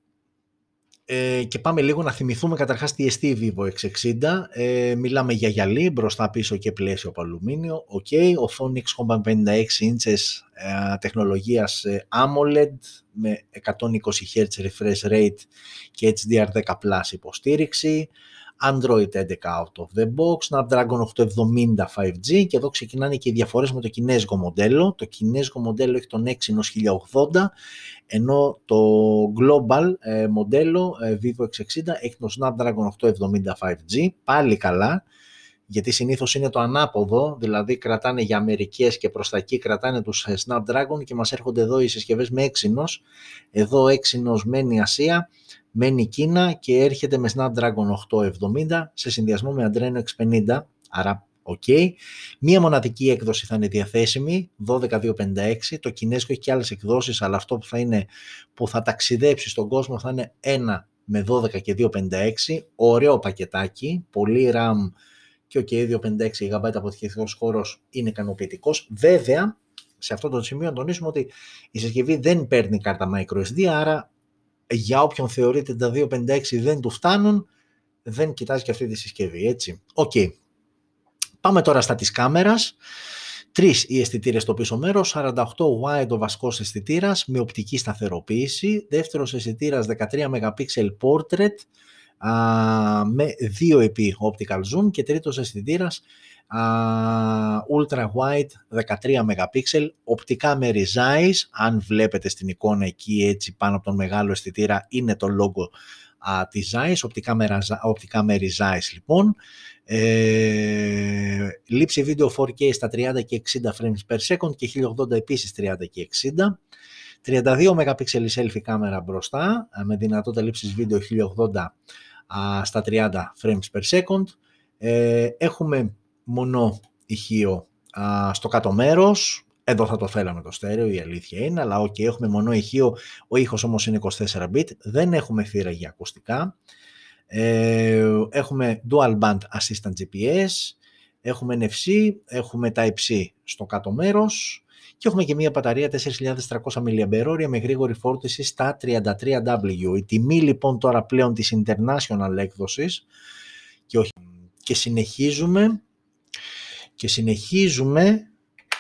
ε, και πάμε λίγο να θυμηθούμε καταρχάς τι εστί Vivo X60. Ε, μιλάμε για γυαλί, μπροστά πίσω και πλαίσιο από αλουμίνιο. Okay. Οθόνη 6,56 inches ε, τεχνολογίας ε, AMOLED με 120 Hz refresh rate και HDR10 Plus υποστήριξη. Android 11 out of the box, Snapdragon 870 5G και εδώ ξεκινάνε και οι διαφορές με το κινέζικο μοντέλο. Το κινέζικο μοντέλο έχει τον Exynos 1080 ενώ το global ε, μοντέλο ε, Vivo X60 έχει το Snapdragon 870 5G, πάλι καλά, γιατί συνήθως είναι το ανάποδο, δηλαδή κρατάνε για Αμερικές και προς τα εκεί κρατάνε τους ε, Snapdragon και μας έρχονται εδώ οι συσκευές με Exynos. Εδώ Exynos μένει Ασία, μένει Κίνα και έρχεται με Snapdragon 870 σε συνδυασμό με Adreno X50, άρα Okay. Μία μοναδική έκδοση θα είναι διαθέσιμη, 12256. Το κινέζικο έχει και άλλες εκδόσεις, αλλά αυτό που θα, είναι, που θα ταξιδέψει στον κόσμο θα είναι 1 με 12 και 256. Ωραίο πακετάκι, πολύ RAM και ο okay, 256 GB αποθηκευτικός χώρος είναι ικανοποιητικός. Βέβαια, σε αυτό το σημείο να τονίσουμε ότι η συσκευή δεν παίρνει κάρτα microSD, άρα για όποιον θεωρείται τα 256 δεν του φτάνουν, δεν κοιτάζει και αυτή τη συσκευή, έτσι. OK. Okay. Πάμε τώρα στα της κάμερας. Τρεις οι αισθητήρες στο πίσω μέρος, 48 wide ο βασικός αισθητήρας με οπτική σταθεροποίηση, δεύτερος αισθητήρας 13 MP portrait με 2 επί optical zoom και τρίτος αισθητήρας ultra wide 13 MP, οπτικά με resize, αν βλέπετε στην εικόνα εκεί έτσι πάνω από τον μεγάλο αισθητήρα είναι το logo της Zeiss, οπτικά με, οπτικά με resize λοιπόν, ε, λήψη βίντεο 4K στα 30 και 60 frames per second και 1080 επίσης 30 και 60. 32 MP selfie κάμερα μπροστά με δυνατότητα λήψης βίντεο 1080 στα 30 frames per second. Ε, έχουμε μονό ηχείο στο κάτω μέρος. Εδώ θα το θέλαμε το στέρεο, η αλήθεια είναι, αλλά ok, έχουμε μονό ηχείο, ο ήχος όμως είναι 24 bit, δεν έχουμε θύρα για ακουστικά. Ε, έχουμε dual band assistant GPS, Έχουμε NFC, έχουμε τα C στο κάτω μέρος και έχουμε και μια μπαταρία 4.300 mAh με γρήγορη φόρτιση στα 33W. Η τιμή λοιπόν τώρα πλέον της international έκδοσης και, όχι, και συνεχίζουμε και συνεχίζουμε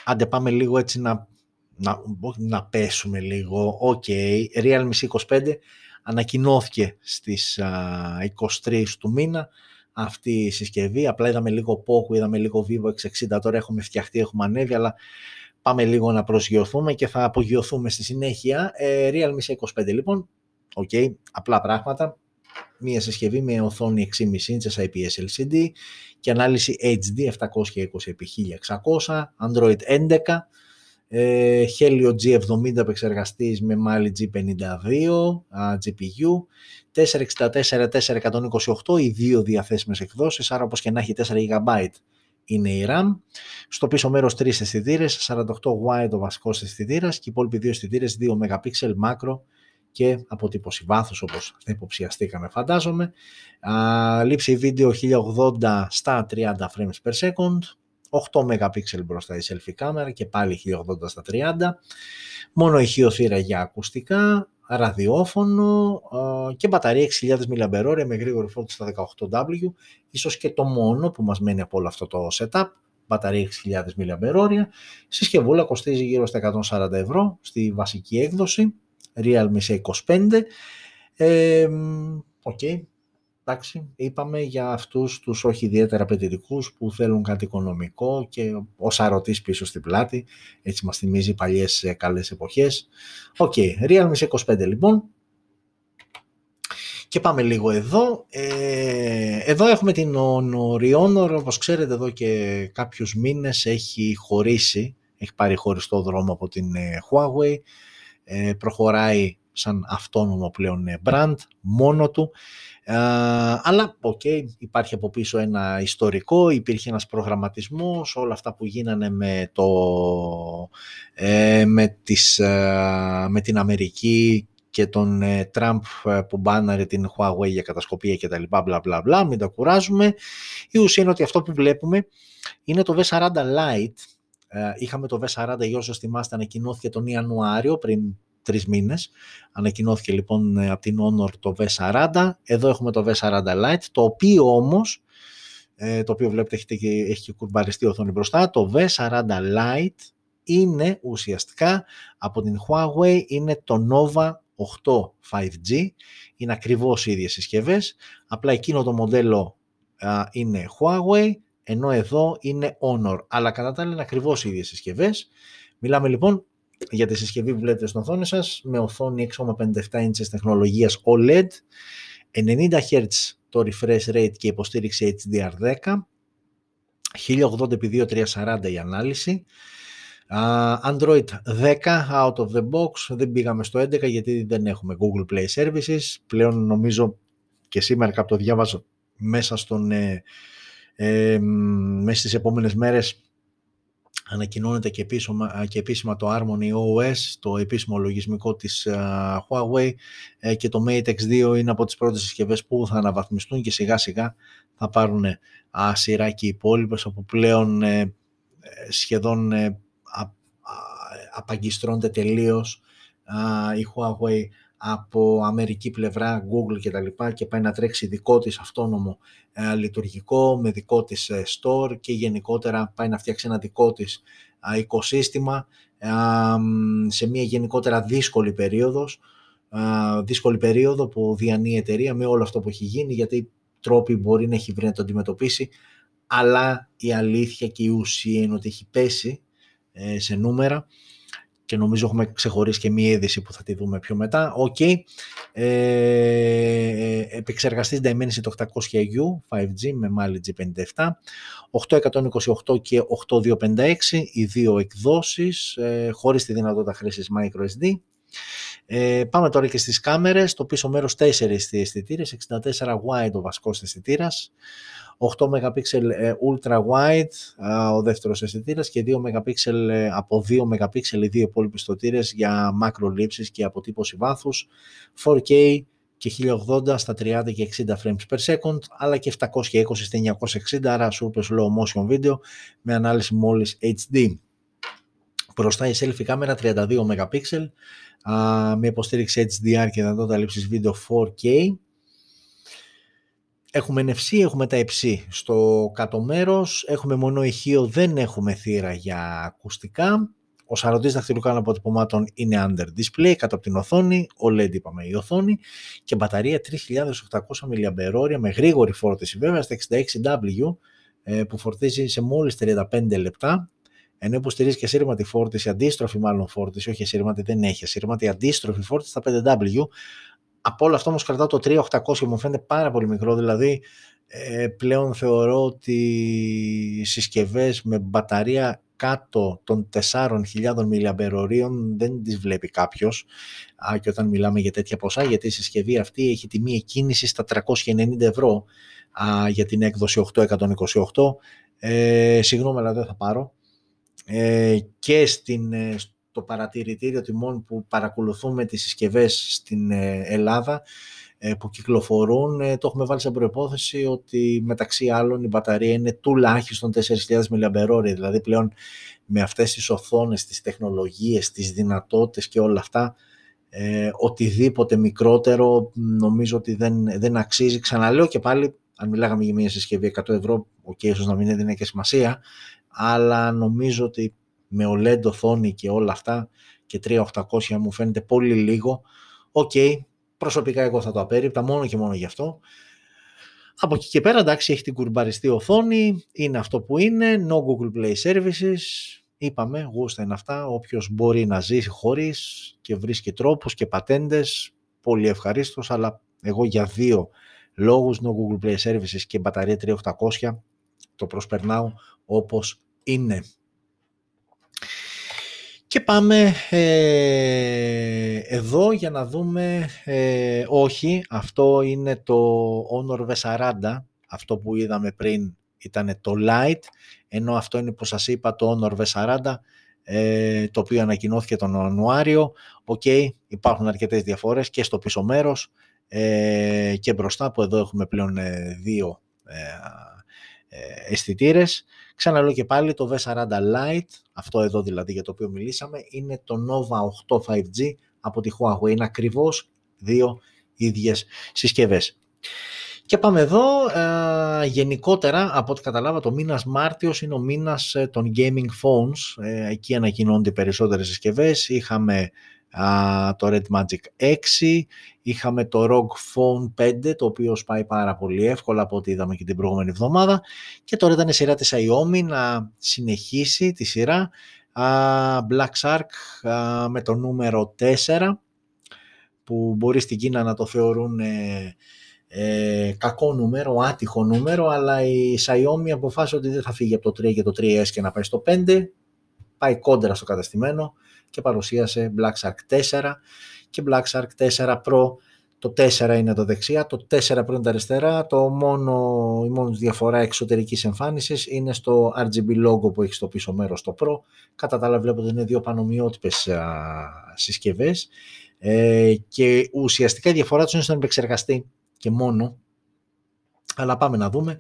άντε πάμε λίγο έτσι να, να, να πέσουμε λίγο OK, okay, Realme C25 ανακοινώθηκε στις 23 του μήνα αυτή η συσκευή. Απλά είδαμε λίγο Poco, είδαμε λίγο Vivo X60, τώρα έχουμε φτιαχτεί, έχουμε ανέβει, αλλά πάμε λίγο να προσγειωθούμε και θα απογειωθούμε στη συνέχεια. Ε, Realme C25 λοιπόν, OK, okay, απλά πράγματα. Μία συσκευή με οθόνη 6,5 inches IPS LCD και ανάλυση HD 720x1600, Android 11, ε, Helio G70 επεξεργαστής με Mali G52 GPU, 464-428 οι δύο διαθέσιμες εκδόσεις, άρα όπως και να έχει 4 GB είναι η RAM. Στο πίσω μέρος 3 αισθητήρες, 48 wide ο βασικός αισθητήρας και οι υπόλοιποι δύο αισθητήρες 2 MP macro και αποτύπωση βάθους όπως θα υποψιαστήκαμε φαντάζομαι. Α, λήψη βίντεο 1080 στα 30 frames per second, 8 MP μπροστά η selfie κάμερα και πάλι 1080 στα 30. Μόνο ηχείο θύρα για ακουστικά, ραδιόφωνο και μπαταρία 6.000 mAh με γρήγορη φόρτιση στα 18W. Ίσως και το μόνο που μας μένει από όλο αυτό το setup. Μπαταρία 6.000 mAh. Συσκευούλα κοστίζει γύρω στα 140 ευρώ στη βασική έκδοση. Realme C25. Ε, okay εντάξει, είπαμε για αυτούς τους όχι ιδιαίτερα απαιτητικούς που θέλουν κάτι οικονομικό και ο σαρωτής πίσω στην πλάτη, έτσι μας θυμίζει παλιές ε, καλές εποχές. OK, okay, Realme C25 λοιπόν. Και πάμε λίγο εδώ. Ε, εδώ έχουμε την Honor. Honor, όπως ξέρετε εδώ και κάποιους μήνες έχει χωρίσει, έχει πάρει χωριστό δρόμο από την ε, Huawei. Ε, προχωράει σαν αυτόνομο πλέον brand, μόνο του. Ε, αλλά, οκ, υπάρχει από πίσω ένα ιστορικό, υπήρχε ένας προγραμματισμός, όλα αυτά που γίνανε με, το, ε, με, τις, ε, με την Αμερική και τον Τραμπ που μπάναρε την Huawei για κατασκοπία και τα λοιπά, μπλα μπλα μπλα, μην τα κουράζουμε. Η ουσία είναι ότι αυτό που βλέπουμε είναι το V40 Lite. Είχαμε το V40, για όσους θυμάστε, ανακοινώθηκε τον Ιανουάριο, πριν τρεις μήνες. Ανακοινώθηκε λοιπόν ε, από την Honor το V40. Εδώ έχουμε το V40 Lite, το οποίο όμως, ε, το οποίο βλέπετε έχει και, έχει και κουρμπαριστή οθόνη μπροστά, το V40 Lite είναι ουσιαστικά από την Huawei, είναι το Nova 8 5G, είναι ακριβώς οι ίδιες συσκευές, απλά εκείνο το μοντέλο είναι Huawei, ενώ εδώ είναι Honor, αλλά κατά τα άλλα είναι ακριβώς οι ίδιες συσκευές. Μιλάμε λοιπόν για τη συσκευή που βλέπετε στην οθόνη σας με οθόνη 6,57 inches τεχνολογίας OLED 90 Hz το refresh rate και υποστήριξη HDR10 1080x2340 η ανάλυση. Android 10 out of the box δεν πήγαμε στο 11 γιατί δεν έχουμε Google Play Services. Πλέον νομίζω και σήμερα κάπου το διάβαζα μέσα στον ε, ε, μέσα στις επόμενες μέρες ανακοινώνεται και, επίσημα, και επίσημα το Harmony OS, το επίσημο λογισμικό της Huawei ε, και το Mate X2 είναι από τις πρώτες συσκευές που θα αναβαθμιστούν και σιγά σιγά θα πάρουν σειρά και οι υπόλοιπες όπου πλέον ε, ε, σχεδόν απαγκιστρώνεται τελείως η Huawei από αμερική πλευρά, Google και τα λοιπά και πάει να τρέξει δικό της αυτόνομο ε, λειτουργικό με δικό της ε, store και γενικότερα πάει να φτιάξει ένα δικό της ε, οικοσύστημα σε μια γενικότερα δύσκολη περίοδος δύσκολη περίοδο που διανύει η εταιρεία με όλο αυτό που έχει γίνει γιατί τρόποι μπορεί να έχει βρει να το αντιμετωπίσει αλλά η αλήθεια και η ουσία είναι ότι έχει πέσει σε νούμερα και νομίζω έχουμε ξεχωρίσει και μία είδηση που θα τη δούμε πιο μετά. OK. Okay. Ε, επεξεργαστής Dimensity 800U 5G με Mali G57, 828 και 8256, οι δύο εκδόσεις, ε, χωρίς τη δυνατότητα χρήσης microSD. Ε, πάμε τώρα και στις κάμερες, το πίσω μέρος 4 αισθητήρες, 64 wide ο βασικός αισθητήρας. 8 MP ultra wide ο δεύτερος αισθητήρας και 2 MP από 2 MP οι δύο υπόλοιποι στοτήρες για μακρολήψεις και αποτύπωση βάθους 4K και 1080 στα 30 και 60 frames per second, αλλά και 720 στα 960, άρα super slow motion video με ανάλυση μόλις HD. Μπροστά η selfie κάμερα 32 MP, με υποστήριξη HDR και δυνατότητα λήψης βίντεο 4K. Έχουμε NFC, έχουμε τα υψί στο κάτω μέρος, έχουμε μόνο ηχείο, δεν έχουμε θύρα για ακουστικά. Ο σαρωτής δαχτυλικών αποτυπωμάτων είναι under display κάτω από την οθόνη, OLED είπαμε η οθόνη και μπαταρία 3800 mAh με γρήγορη φόρτιση βέβαια στα 66W ε, που φορτίζει σε μόλις 35 λεπτά ενώ υποστηρίζει και ασύρματη φόρτιση, αντίστροφη μάλλον φόρτιση, όχι ασύρματη, δεν έχει ασύρματη, αντίστροφη φόρτιση στα 5W. Από όλο αυτό όμως κρατάω το 3800 μου φαίνεται πάρα πολύ μικρό, δηλαδή ε, πλέον θεωρώ ότι οι συσκευές με μπαταρία κάτω των 4.000 mAh δεν τις βλέπει κάποιος. Α, και όταν μιλάμε για τέτοια ποσά γιατί η συσκευή αυτή έχει τιμή εκκίνησης στα 390 ευρώ α, για την έκδοση 828 ε, συγγνώμη αλλά δεν θα πάρω. ε, και στην, ε, στο παρατηρητήριο τιμών που παρακολουθούμε τις συσκευές στην ε, Ελλάδα που κυκλοφορούν, το έχουμε βάλει σε προϋπόθεση ότι μεταξύ άλλων η μπαταρία είναι τουλάχιστον 4.000 mAh, δηλαδή πλέον με αυτές τις οθόνες, τις τεχνολογίες, τις δυνατότητες και όλα αυτά, ε, οτιδήποτε μικρότερο νομίζω ότι δεν, δεν αξίζει. Ξαναλέω και πάλι, αν μιλάγαμε για μια συσκευή 100 ευρώ, OK, okay, ίσως να μην έδινε και σημασία, αλλά νομίζω ότι με OLED οθόνη και όλα αυτά και 3800 μου φαίνεται πολύ λίγο. OK, okay, προσωπικά εγώ θα το απέρριπτα μόνο και μόνο γι' αυτό. Από εκεί και πέρα εντάξει έχει την κουρμπαριστή οθόνη, είναι αυτό που είναι, no Google Play Services, είπαμε, γούστα είναι αυτά, όποιος μπορεί να ζήσει χωρίς και βρίσκει τρόπους και πατέντες, πολύ ευχαρίστως, αλλά εγώ για δύο λόγους, no Google Play Services και μπαταρία 3800, το προσπερνάω όπως είναι. Και πάμε ε, εδώ για να δούμε, ε, όχι, αυτό είναι το Honor V40, αυτό που είδαμε πριν ήταν το Lite, ενώ αυτό είναι που σας είπα το Honor V40, ε, το οποίο ανακοινώθηκε τον Ιανουάριο. OK, okay, υπάρχουν αρκετές διαφορές και στο πίσω μέρος ε, και μπροστά που εδώ έχουμε πλέον ε, δύο αισθητήρες. Ξαναλέω και πάλι το V40 Lite, αυτό εδώ δηλαδή για το οποίο μιλήσαμε, είναι το Nova 8 5G από τη Huawei. Είναι ακριβώς δύο ίδιες συσκευές. Και πάμε εδώ, ε, γενικότερα από ό,τι καταλάβα το μήνας Μάρτιος είναι ο μήνας ε, των gaming phones, ε, εκεί ανακοινώνται οι περισσότερες συσκευές, είχαμε το Red Magic 6, είχαμε το ROG Phone 5, το οποίο σπάει πάρα πολύ εύκολα από ό,τι είδαμε και την προηγούμενη εβδομάδα. Και τώρα ήταν η σειρά της Xiaomi να συνεχίσει τη σειρά. Black Shark με το νούμερο 4 που μπορεί στην Κίνα να το θεωρούν ε, ε, κακό νούμερο, άτυχο νούμερο, αλλά η Xiaomi αποφάσισε ότι δεν θα φύγει από το 3 και το 3S και να πάει στο 5, πάει κόντρα στο καταστημένο και παρουσίασε Black Shark 4 και Black Shark 4 Pro το 4 είναι το δεξιά, το 4 Pro είναι τα αριστερά, το μόνο, η μόνο διαφορά εξωτερικής εμφάνισης είναι στο RGB logo που έχει στο πίσω μέρος το Pro. Κατά τα άλλα βλέπω ότι είναι δύο πανομοιότυπες α, συσκευές ε, και ουσιαστικά η διαφορά τους είναι στον επεξεργαστή και μόνο. Αλλά πάμε να δούμε.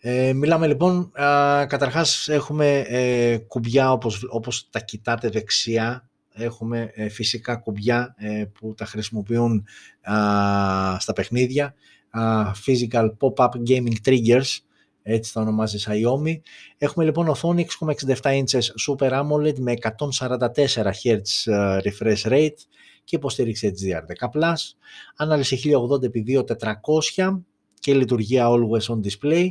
Ε, μιλάμε λοιπόν, α, καταρχάς έχουμε ε, κουμπιά όπως, όπως τα κοιτάτε δεξιά, έχουμε ε, φυσικά κουμπιά ε, που τα χρησιμοποιούν στα παιχνίδια, physical pop-up gaming triggers, έτσι τα ονομάζεις Xiaomi. Έχουμε λοιπόν οθόνη 6,67 inches Super AMOLED με 144 Hz refresh rate και υποστήριξη HDR10+, ανάλυση 1080x2400 και λειτουργία Always On Display,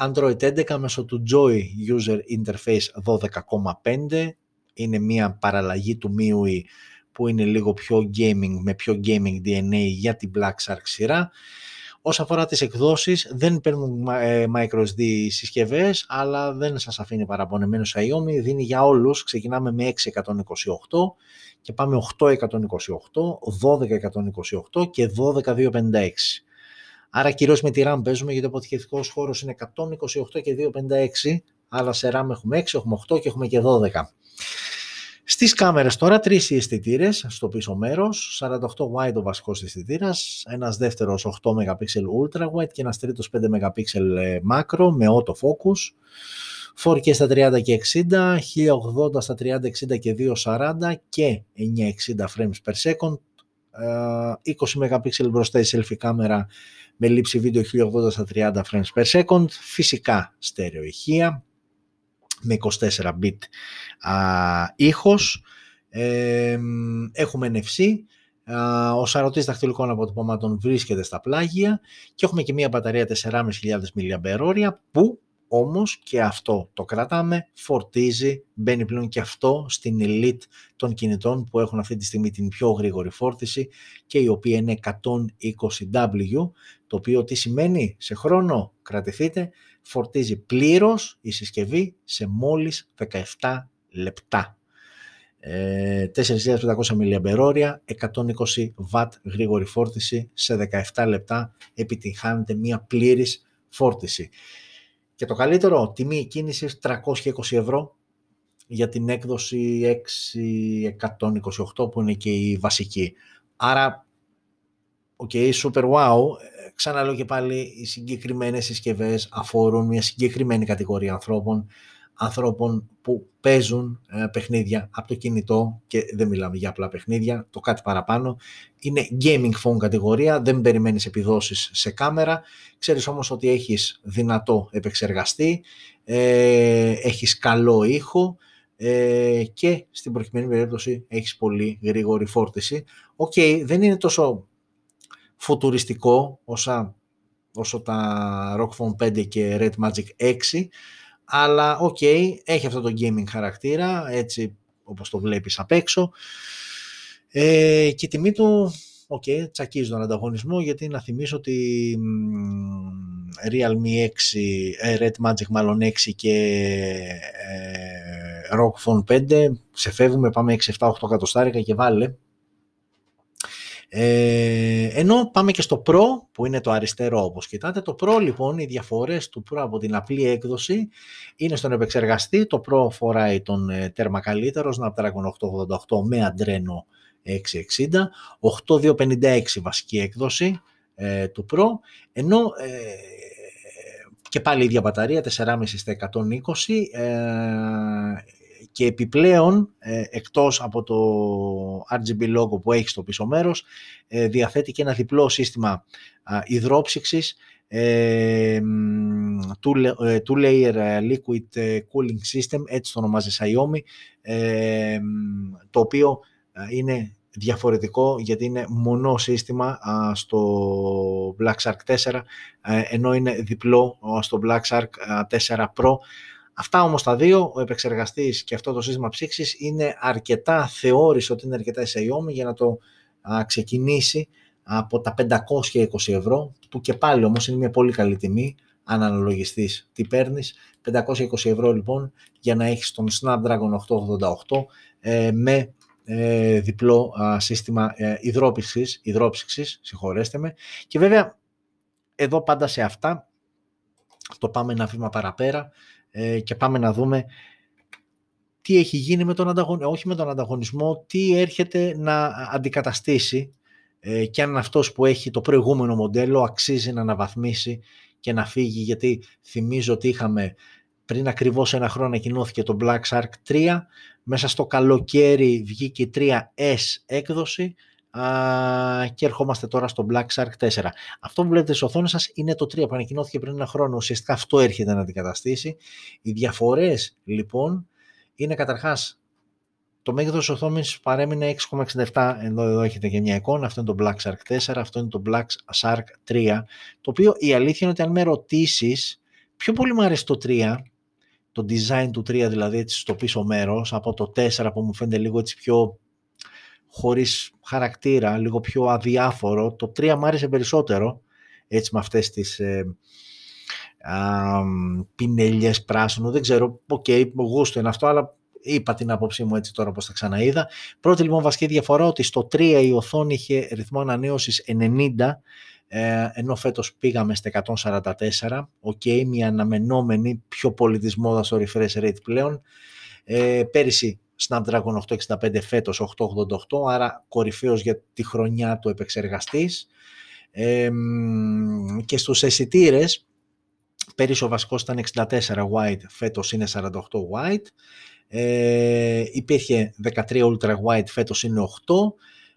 Android 11 μέσω του Joy User Interface 12,5 είναι μια παραλλαγή του MIUI που είναι λίγο πιο gaming με πιο gaming DNA για την Black Shark σειρά. Όσον αφορά τις εκδόσεις δεν παίρνουν ε, microSD συσκευές αλλά δεν σας αφήνει παραπονεμένος Xiaomi, δίνει για όλους, ξεκινάμε με 628 και πάμε 8128, 1228 και 12256. Άρα κυρίως με τη RAM παίζουμε γιατί ο αποθηκευτικός χώρος είναι 128 και 256, αλλά σε RAM έχουμε 6, έχουμε 8 και έχουμε και 12. Στις κάμερες τώρα τρεις αισθητήρες στο πίσω μέρος, 48 wide ο βασικός αισθητήρας, ένας δεύτερος 8 MP ultra wide και ένας τρίτος 5 MP macro με auto focus. 4K στα 30 και 60, 1080 στα 30, 60 και 240 και 960 frames per second. 20 MP μπροστά η selfie κάμερα με λήψη βίντεο 1080 στα 30 frames per second. Φυσικά στέρεο ηχεία με 24 bit α, ήχος. Ε, έχουμε NFC. Ο σαρωτής δαχτυλικών αποτυπωμάτων βρίσκεται στα πλάγια και έχουμε και μία μπαταρία 4.500 mAh που όμως και αυτό το κρατάμε, φορτίζει, μπαίνει πλέον και αυτό στην elite των κινητών που έχουν αυτή τη στιγμή την πιο γρήγορη φόρτιση και η οποία είναι 120W, το οποίο τι σημαίνει; Σε χρόνο, κρατηθείτε, φορτίζει πλήρως η συσκευή σε μόλις 17 λεπτά. 4.500 mAh, 120 W γρήγορη φόρτιση σε 17 λεπτά επιτυγχάνεται μια πλήρης φόρτιση. Και το καλύτερο, τιμή κίνησης 320 ευρώ για την έκδοση 6128 που είναι και η βασική. Άρα, OK, okay, super wow, ξαναλέω και πάλι, οι συγκεκριμένες συσκευές αφορούν μια συγκεκριμένη κατηγορία ανθρώπων, ανθρώπων που παίζουν ε, παιχνίδια από το κινητό και δεν μιλάμε για απλά παιχνίδια, το κάτι παραπάνω. Είναι gaming phone κατηγορία, δεν περιμένεις επιδόσεις σε κάμερα, ξέρεις όμως ότι έχεις δυνατό επεξεργαστή, ε, έχεις καλό ήχο ε, και στην προκειμένη περίπτωση έχεις πολύ γρήγορη φόρτιση. OK, okay, δεν είναι τόσο φουτουριστικό όσα, όσο τα ROG Phone 5 και Red Magic 6, αλλά OK, okay, έχει αυτό το gaming χαρακτήρα, έτσι όπως το βλέπεις απ' έξω. Ε, και η τιμή του, OK, okay, τσακίζει τον ανταγωνισμό, γιατί να θυμίσω ότι Realme 6, ε, Red Magic μάλλον 6 και ε, ROG Phone 5, σε φεύγουμε, πάμε 6, 7, 8 κατοστάρικα και βάλε, ε, ενώ πάμε και στο Pro που είναι το αριστερό όπως κοιτάτε. Το Pro λοιπόν, οι διαφορές του Pro από την απλή έκδοση είναι στον επεξεργαστή. Το Pro φοράει τον ε, τέρμα καλύτερο Snapdragon 888 με Adreno 660, 8256 βασική έκδοση ε, του Pro, ενώ ε, και πάλι η ίδια μπαταρία 4,5 στα 120, και επιπλέον ε, εκτός από το RGB logo που έχει στο πίσω μέρος ε, διαθέτει και ένα διπλό σύστημα υδρόψυξης ε, two, layer liquid cooling system έτσι το ονομάζει Xiaomi το οποίο είναι διαφορετικό γιατί είναι μονό σύστημα στο Black Shark 4 ενώ είναι διπλό στο Black Shark 4 Pro Αυτά όμως τα δύο, ο επεξεργαστής και αυτό το σύστημα ψήξης είναι αρκετά, θεώρησε ότι είναι αρκετά Xiaomi για να το ξεκινήσει από τα 520 ευρώ, που και πάλι όμως είναι μια πολύ καλή τιμή, αν αναλογιστείς τι παίρνεις. 520 ευρώ λοιπόν για να έχεις τον Snapdragon 888 ε, με ε, διπλό σύστημα ε, υδρόψυξης, υδρόψυξης, συγχωρέστε με. Και βέβαια εδώ πάντα σε αυτά το πάμε ένα βήμα παραπέρα ε, και πάμε να δούμε τι έχει γίνει με τον ανταγωνισμό, όχι με τον ανταγωνισμό, τι έρχεται να αντικαταστήσει ε, και αν αυτός που έχει το προηγούμενο μοντέλο αξίζει να αναβαθμίσει και να φύγει, γιατί θυμίζω ότι είχαμε πριν ακριβώς ένα χρόνο ανακοινώθηκε το Black Shark 3, μέσα στο καλοκαίρι βγήκε η 3S έκδοση, και ερχόμαστε τώρα στο Black Shark 4. Αυτό που βλέπετε στις οθόνες σας είναι το 3 που ανακοινώθηκε πριν ένα χρόνο. Ουσιαστικά αυτό έρχεται να αντικαταστήσει. Οι διαφορές λοιπόν είναι καταρχάς το μέγεθος της οθόνης παρέμεινε 6,67, εδώ, εδώ έχετε και μια εικόνα, αυτό είναι το Black Shark 4, αυτό είναι το Black Shark 3, το οποίο η αλήθεια είναι ότι αν με ρωτήσεις, πιο πολύ μου αρέσει το 3, το design του 3 δηλαδή έτσι στο πίσω μέρος, από το 4 που μου φαίνεται λίγο έτσι πιο χωρίς χαρακτήρα, λίγο πιο αδιάφορο. Το 3 μου άρεσε περισσότερο, έτσι με αυτές τις ε, α, πινελιές πράσινου. Δεν ξέρω, OK, okay, γούστο είναι αυτό, αλλά είπα την άποψή μου έτσι τώρα όπως τα ξαναείδα. Πρώτη λοιπόν βασική διαφορά ότι στο 3 η οθόνη είχε ρυθμό ανανέωσης 90, ε, ενώ φέτος πήγαμε στα 144, OK, okay, μια αναμενόμενη πιο πολύ της μόδας στο refresh rate πλέον. Ε, πέρυσι Snapdragon 865 φέτος 888, άρα κορυφαίος για τη χρονιά του επεξεργαστής. και στους αισθητήρες, πέρυσι ο βασικός ήταν 64 wide, φέτος είναι 48 wide. Ε, υπήρχε 13 ultra wide, φέτος είναι 8.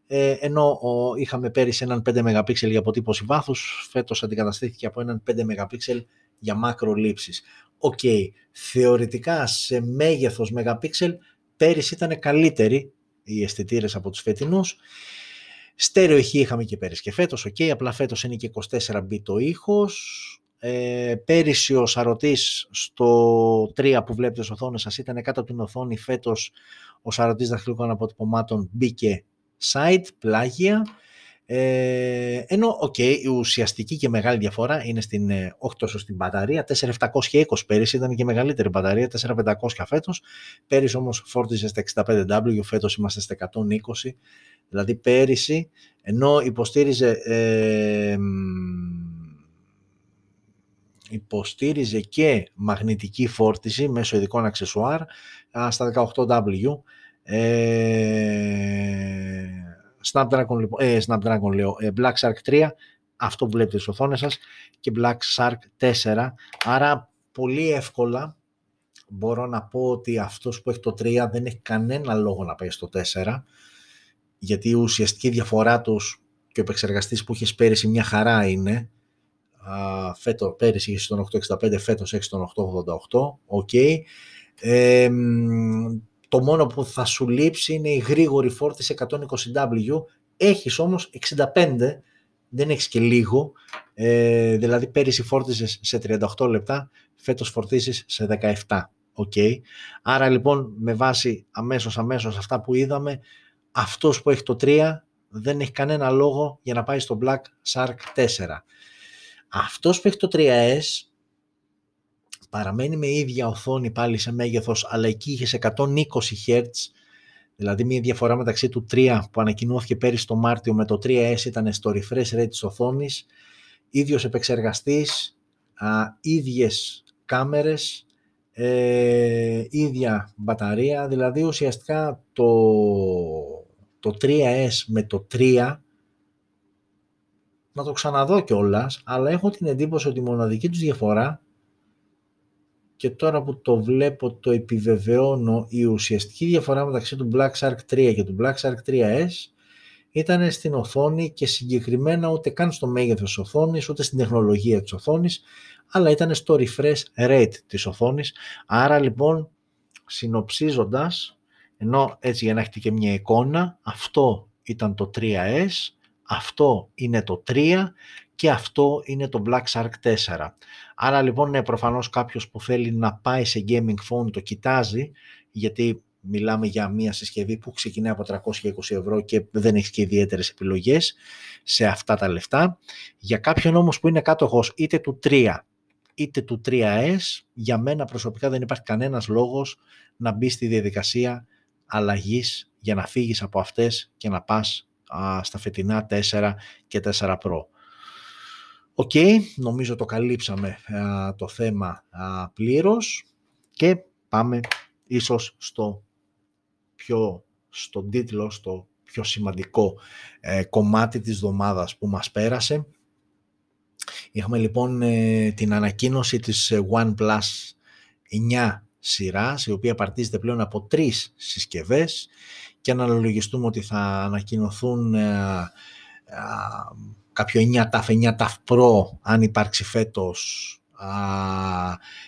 Ε, ενώ ο, είχαμε πέρυσι έναν 5 MP για αποτύπωση βάθους, φέτος αντικαταστήθηκε από έναν 5 MP για μακρολήψεις. OK, okay. θεωρητικά σε μέγεθος megapixel πέρυσι ήταν καλύτεροι οι αισθητήρες από τους φετινούς. Στέρεο ηχεία είχαμε και πέρυσι και φέτος, OK, okay, απλά φέτος είναι και 24 bit ο ήχος. Ε, πέρυσι ο σαρωτής στο 3 που βλέπετε στις οθόνες σας ήταν κάτω από την οθόνη, φέτος ο σαρωτής δαχτυλικών αποτυπωμάτων μπήκε side, πλάγια. Ε, ενώ, OK, okay, η ουσιαστική και μεγάλη διαφορά είναι στην, ε, όχι τόσο στην μπαταρία, 4720 πέρυσι ήταν και μεγαλύτερη μπαταρία, 4500 φέτος, πέρυσι όμως φόρτιζε στα 65W, φέτος είμαστε στα 120, δηλαδή πέρυσι, ενώ υποστήριζε, ε, υποστήριζε και μαγνητική φόρτιση μέσω ειδικών αξεσουάρ στα 18W, ε, Snapdragon, λοιπόν, ε, Snapdragon λέω, ε, Black Shark 3, αυτό που βλέπετε στις οθόνες σας, και Black Shark 4. Άρα πολύ εύκολα μπορώ να πω ότι αυτός που έχει το 3 δεν έχει κανένα λόγο να πάει στο 4, γιατί η ουσιαστική διαφορά τους και ο επεξεργαστής που είχες πέρυσι μια χαρά είναι, α, φέτος, πέρυσι είχες τον 865, φέτος έχεις τον 888, OK. Okay. Ε, το μόνο που θα σου λείψει είναι η γρήγορη φόρτιση 120W. Έχεις όμως 65, δεν έχεις και λίγο, ε, δηλαδή πέρυσι φόρτιζες σε 38 λεπτά, φέτος φορτίζεις σε 17. Okay. Άρα λοιπόν με βάση αμέσως αμέσως αυτά που είδαμε, αυτός που έχει το 3 δεν έχει κανένα λόγο για να πάει στο Black Shark 4. Αυτός που έχει το 3S παραμένει με ίδια οθόνη πάλι σε μέγεθος, αλλά εκεί είχες 120 Hz, δηλαδή μια διαφορά μεταξύ του 3 που ανακοινώθηκε πέρυσι το Μάρτιο με το 3S ήταν στο refresh rate της οθόνης, ίδιος επεξεργαστής, α, ίδιες κάμερες, ε, ίδια μπαταρία, δηλαδή ουσιαστικά το, το 3S με το 3 να το ξαναδώ κιόλας, αλλά έχω την εντύπωση ότι η μοναδική τους διαφορά και τώρα που το βλέπω το επιβεβαιώνω η ουσιαστική διαφορά μεταξύ του Black Shark 3 και του Black Shark 3S ήταν στην οθόνη και συγκεκριμένα ούτε καν στο μέγεθος της οθόνης, ούτε στην τεχνολογία της οθόνης, αλλά ήταν στο refresh rate της οθόνης. Άρα λοιπόν, συνοψίζοντας, ενώ έτσι για να έχετε και μια εικόνα, αυτό ήταν το 3S, αυτό είναι το 3 και αυτό είναι το Black Shark 4. Άρα λοιπόν ναι, προφανώς κάποιος που θέλει να πάει σε gaming phone το κοιτάζει γιατί μιλάμε για μια συσκευή που ξεκινάει από 320 ευρώ και δεν έχει και ιδιαίτερες επιλογές σε αυτά τα λεφτά. Για κάποιον όμως που είναι κάτοχος είτε του 3 είτε του 3S, για μένα προσωπικά δεν υπάρχει κανένας λόγος να μπει στη διαδικασία αλλαγής για να φύγεις από αυτές και να πας στα φετινά 4 και 4 Pro. OK, νομίζω το καλύψαμε το θέμα α, πλήρως και πάμε ίσως στο πιο, στον τίτλο, στο πιο σημαντικό ε, κομμάτι της εβδομάδας που μας πέρασε. Είχαμε λοιπόν ε, την ανακοίνωση της ε, OnePlus 9 σειράς, η οποία παρτίζεται πλέον από τρεις συσκευές και αναλογιστούμε ότι θα ανακοινωθούν κάποιο 9 TAF, 9 TAF Pro αν υπάρξει φέτος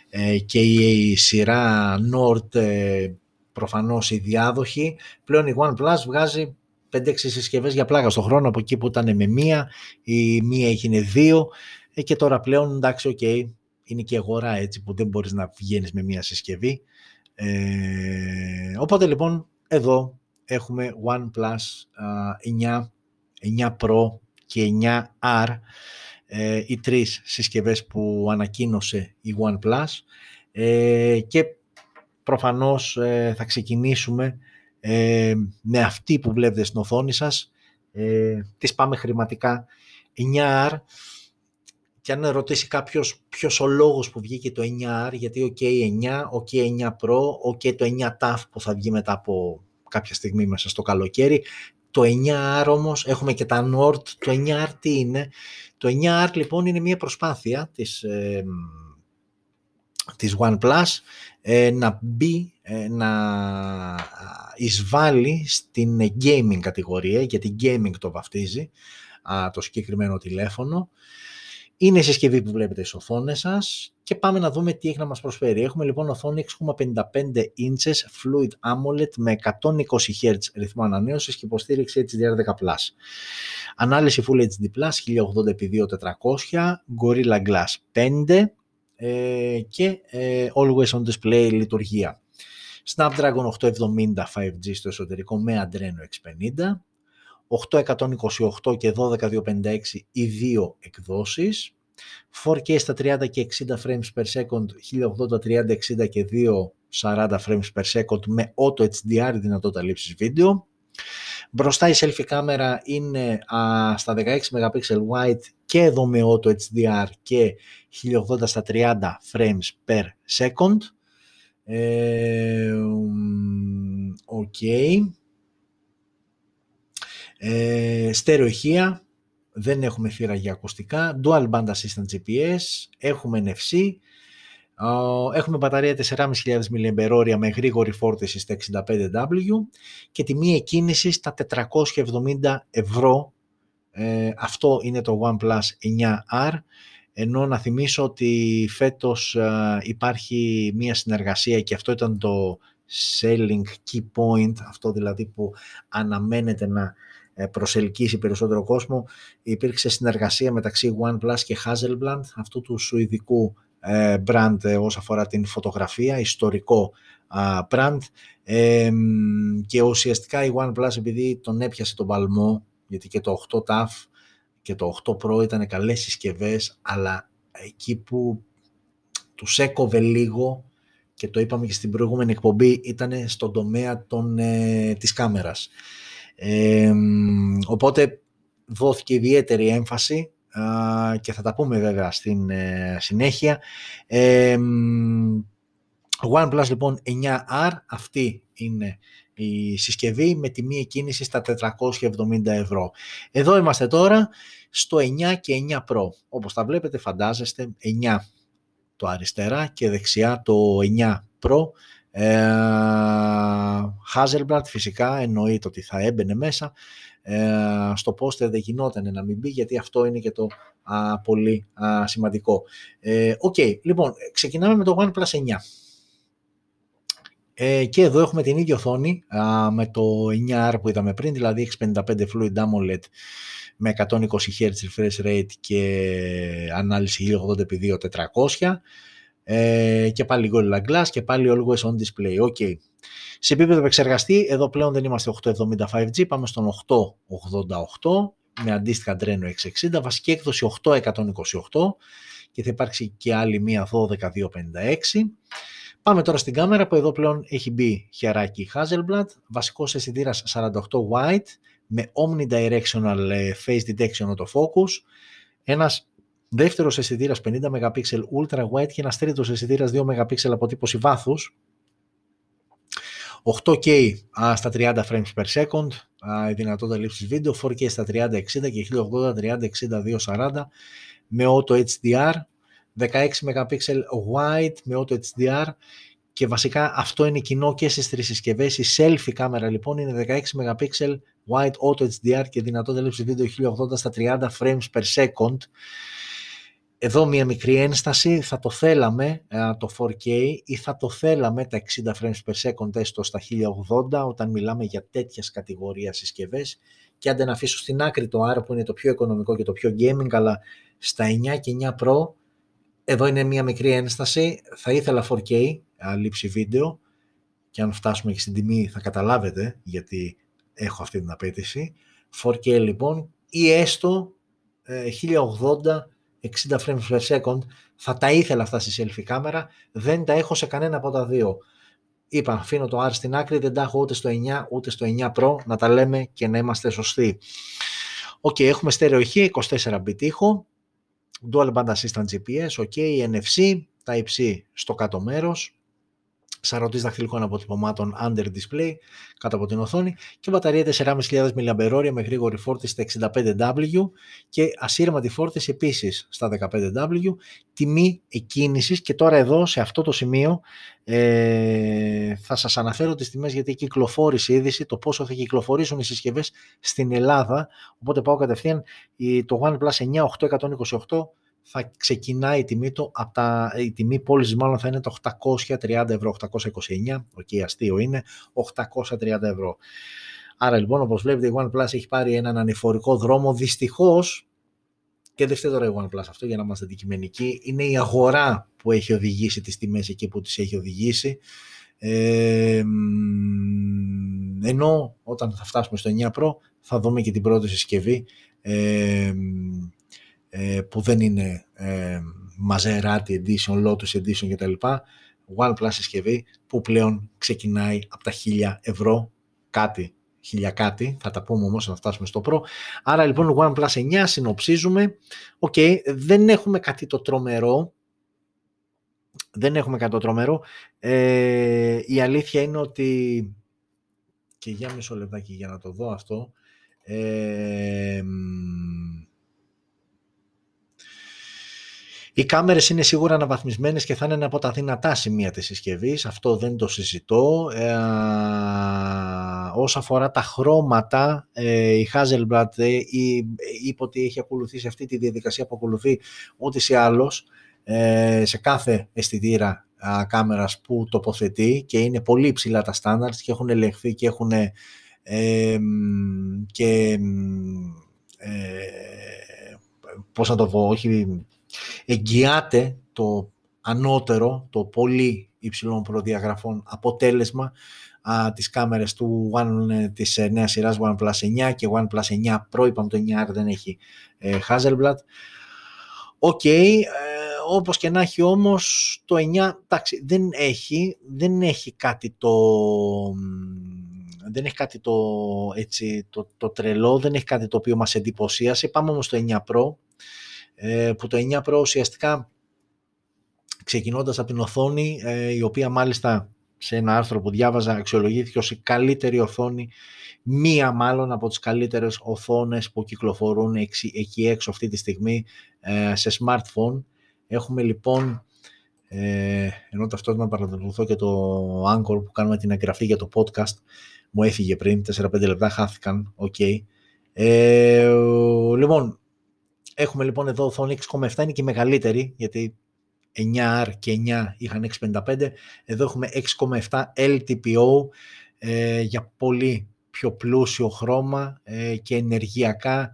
ε, και η σειρά Nord ε, προφανώς η διάδοχη. Πλέον η OnePlus βγάζει 5-6 συσκευές για πλάκα στον χρόνο από εκεί που ήταν με μία, η μία έγινε δύο ε, και τώρα πλέον εντάξει OK, okay, είναι και αγορά έτσι που δεν μπορείς να βγαίνεις με μία συσκευή. Ε, οπότε λοιπόν εδώ έχουμε OnePlus 9, 9 Pro και 9R, ε, οι τρεις συσκευές που ανακοίνωσε η OnePlus. Ε, και προφανώς ε, θα ξεκινήσουμε ε, με αυτή που βλέπετε στην οθόνη σας. Ε, τις πάμε χρηματικά. 9R και αν ρωτήσει κάποιος ποιος ο λόγος που βγήκε το 9R, γιατί ο K9, ο K9 Pro, ο K το 9 TAF που θα βγει μετά από κάποια στιγμή μέσα στο καλοκαίρι, το 9R όμως έχουμε και τα Nord, το 9R τι είναι; Το 9R λοιπόν είναι μια προσπάθεια της, ε, της OnePlus ε, να μπει, ε, να εισβάλλει στην gaming κατηγορία, γιατί gaming το βαφτίζει α, το συγκεκριμένο τηλέφωνο. Είναι η συσκευή που βλέπετε στις οθόνες σας και πάμε να δούμε τι έχει να μας προσφέρει. Έχουμε λοιπόν οθόνη 6,55 inches Fluid AMOLED με 120 Hz ρυθμό ανανέωσης και υποστήριξη HDR10+. Ανάλυση Full HD+, 1080x2400, Gorilla Glass 5 ε, και ε, Always On Display λειτουργία. Snapdragon 870 5G στο εσωτερικό με Adreno X50, 828 και 12256 οι δύο εκδόσεις, 4K στα 30 και 60 frames per second, 1080 30 60 και 240 frames per second με Auto HDR δυνατότητα λήψης βίντεο. Μπροστά η selfie κάμερα είναι α, στα 16 MP wide και εδώ με Auto HDR και 1080 στα 30 frames per second. Ε, okay. Ε, στερεοχεία, δεν έχουμε θύρα για ακουστικά, dual band assistant GPS, έχουμε NFC, έχουμε μπαταρία 4.500 mAh με γρήγορη φόρτιση στα 65W και τιμή εκκίνησης στα 470 ευρώ. Ε, αυτό είναι το OnePlus 9R ενώ να θυμίσω ότι φέτος υπάρχει μία συνεργασία και αυτό ήταν το selling key point, αυτό δηλαδή που αναμένεται να ε, προσελκύσει περισσότερο κόσμο. Υπήρξε συνεργασία μεταξύ OnePlus και Hasselblad, αυτού του σουηδικού ε, brand ε, όσον αφορά την φωτογραφία, ιστορικό brand και ουσιαστικά η OnePlus επειδή τον έπιασε τον παλμό γιατί και το 8 TAF και το 8 Pro ήταν καλές συσκευές αλλά εκεί που τους έκοβε λίγο και το είπαμε και στην προηγούμενη εκπομπή ήταν στον τομέα των, ε, της κάμερας. Οπότε δόθηκε ιδιαίτερη έμφαση και θα τα πούμε βέβαια στην ε, συνέχεια. OnePlus λοιπόν 9R, αυτή είναι η συσκευή με τιμή εκκίνηση στα 470 ευρώ. Εδώ είμαστε τώρα στο 9 και 9 Pro. Όπως τα βλέπετε φαντάζεστε 9 το αριστερά και δεξιά το 9 Pro. Ε, Hasselblad φυσικά εννοείται ότι θα έμπαινε μέσα. Ε, στο πόστερ δεν γινόταν να μην μπει γιατί αυτό είναι και το α, πολύ α, σημαντικό. Ε, OK, okay, λοιπόν, ξεκινάμε με το OnePlus 9. Ε, και εδώ έχουμε την ίδια οθόνη α, με το 9R που είδαμε πριν, δηλαδή 655 Fluid AMOLED με 120 Hz refresh rate και ανάλυση 1080x2400 ε, και πάλι Gorilla Glass και πάλι Always On Display. Okay. Σε επίπεδο επεξεργαστή, εδώ πλέον δεν είμαστε 875 g πάμε στον 888 με αντίστοιχα Adreno 660, βασική έκδοση 8128 και θα υπάρξει και άλλη μία 12256. Πάμε τώρα στην κάμερα που εδώ πλέον έχει μπει χεράκι Hasselblad, βασικός αισθητήρας 48 wide με omnidirectional ε, face detection autofocus, ένας δεύτερος αισθητήρας 50 MP ultra wide και ένας τρίτος αισθητήρας 2 MP αποτύπωση βάθους, 8K στα 30 frames per second, η δυνατότητα λήψης βίντεο, 4K στα 30-60 και 1080-30-60-240 με Auto HDR, 16 MP wide με Auto HDR και βασικά αυτό είναι κοινό και στις τρεις συσκευές. Η selfie κάμερα λοιπόν είναι 16 MP wide Auto HDR και δυνατότητα λήψης βίντεο 1080 στα 30 frames per second. Εδώ μια μικρή ένσταση, θα το θέλαμε το 4K ή θα το θέλαμε τα 60 frames per second έστω στα 1080 όταν μιλάμε για τέτοια κατηγορία συσκευές. Και αν δεν αφήσω στην άκρη το R που είναι το πιο οικονομικό και το πιο gaming αλλά στα 9 και 9 Pro εδώ είναι μια μικρή ένσταση, θα ήθελα 4K λήψη βίντεο. Και αν φτάσουμε και στην τιμή θα καταλάβετε γιατί έχω αυτή την απαίτηση. 4K λοιπόν ή έστω 1080 60 frames per second, θα τα ήθελα αυτά στη selfie κάμερα, δεν τα έχω σε κανένα από τα δύο. Είπα, αφήνω το R στην άκρη, δεν τα έχω ούτε στο 9 ούτε στο 9 Pro, να τα λέμε και να είμαστε σωστοί. OK, okay, έχουμε στέρεο ηχεία, 24 bit ήχο, Dual Band Assistant GPS, OK, NFC, τα υψί στο κάτω μέρος, σαρωτής δαχτυλικών αποτυπωμάτων under display κάτω από την οθόνη και μπαταρία 4.500 mAh με γρήγορη φόρτιση στα 65W και ασύρματη φόρτιση επίσης στα 15W τιμή εκκίνησης και τώρα εδώ σε αυτό το σημείο ε, θα σας αναφέρω τις τιμές γιατί κυκλοφόρησε η είδηση το πόσο θα κυκλοφορήσουν οι συσκευές στην Ελλάδα. Οπότε πάω κατευθείαν το OnePlus 9 8128 θα ξεκινάει η τιμή του, από τα, η τιμή πώλησης μάλλον θα είναι το 830 ευρώ, 829, OK, okay, αστείο είναι, 830 ευρώ. Άρα λοιπόν όπως βλέπετε η OnePlus έχει πάρει έναν ανηφορικό δρόμο, δυστυχώς και δεν φταίει τώρα η OnePlus αυτό για να είμαστε αντικειμενικοί, είναι η αγορά που έχει οδηγήσει τις τιμές εκεί που τις έχει οδηγήσει. Ε, ενώ όταν θα φτάσουμε στο 9 Pro θα δούμε και την πρώτη συσκευή ε, ε, που δεν είναι ε, Maserati Edition, Lotus Edition κτλ. OnePlus συσκευή που πλέον ξεκινάει από τα 1000 ευρώ κάτι, χίλια κάτι, θα τα πούμε όμως να φτάσουμε στο Pro. Άρα λοιπόν OnePlus 9 συνοψίζουμε, OK, okay, δεν έχουμε κάτι το τρομερό, δεν έχουμε κάτι το τρομερό, ε, η αλήθεια είναι ότι, και για μισό λεπτάκι για να το δω αυτό, ε, Οι κάμερες είναι σίγουρα αναβαθμισμένες και θα είναι από τα δυνατά σημεία της συσκευής, αυτό δεν το συζητώ. Ε, όσον αφορά τα χρώματα, ε, η Hazelblad ε, είπε ότι έχει ακολουθήσει αυτή τη διαδικασία που ακολουθεί ό,τι σε άλλος, ε, σε κάθε αισθητήρα α, κάμερας που τοποθετεί και είναι πολύ υψηλά τα standards και έχουν ελεγχθεί και έχουν ε, και ε, πώς να το πω, όχι εγγυάται το ανώτερο, το πολύ υψηλών προδιαγραφών αποτέλεσμα α, τις κάμερες του One, ε, της ε, νέας σειράς OnePlus 9 και OnePlus 9 Pro, είπαμε το 9R δεν έχει ε, Hasselblad. OK, okay, ε, όπως και να έχει όμως το 9, εντάξει, δεν έχει, δεν έχει κάτι το, δεν έχει κάτι το, έτσι, το, το τρελό, δεν έχει κάτι το οποίο μας εντυπωσίασε. Πάμε όμως στο 9 Pro, ε, που το 9 Pro ουσιαστικά ξεκινώντας από την οθόνη, ε, η οποία μάλιστα σε ένα άρθρο που διάβαζα αξιολογήθηκε ως η καλύτερη οθόνη, μία μάλλον από τις καλύτερες οθόνες που κυκλοφορούν εκεί έξω αυτή τη στιγμή ε, σε smartphone. Έχουμε λοιπόν, ε, ενώ ταυτόχρονα παρακολουθώ και το Anchor που κάνουμε την εγγραφή για το podcast, μου έφυγε πριν, 4-5 λεπτά χάθηκαν, OK. Okay. Ε, λοιπόν, Έχουμε λοιπόν εδώ οθόνη 6,7, είναι και μεγαλύτερη, γιατί 9R και 9 είχαν 6,55. Εδώ έχουμε 6,7 LTPO ε, για πολύ πιο πλούσιο χρώμα ε, και ενεργειακά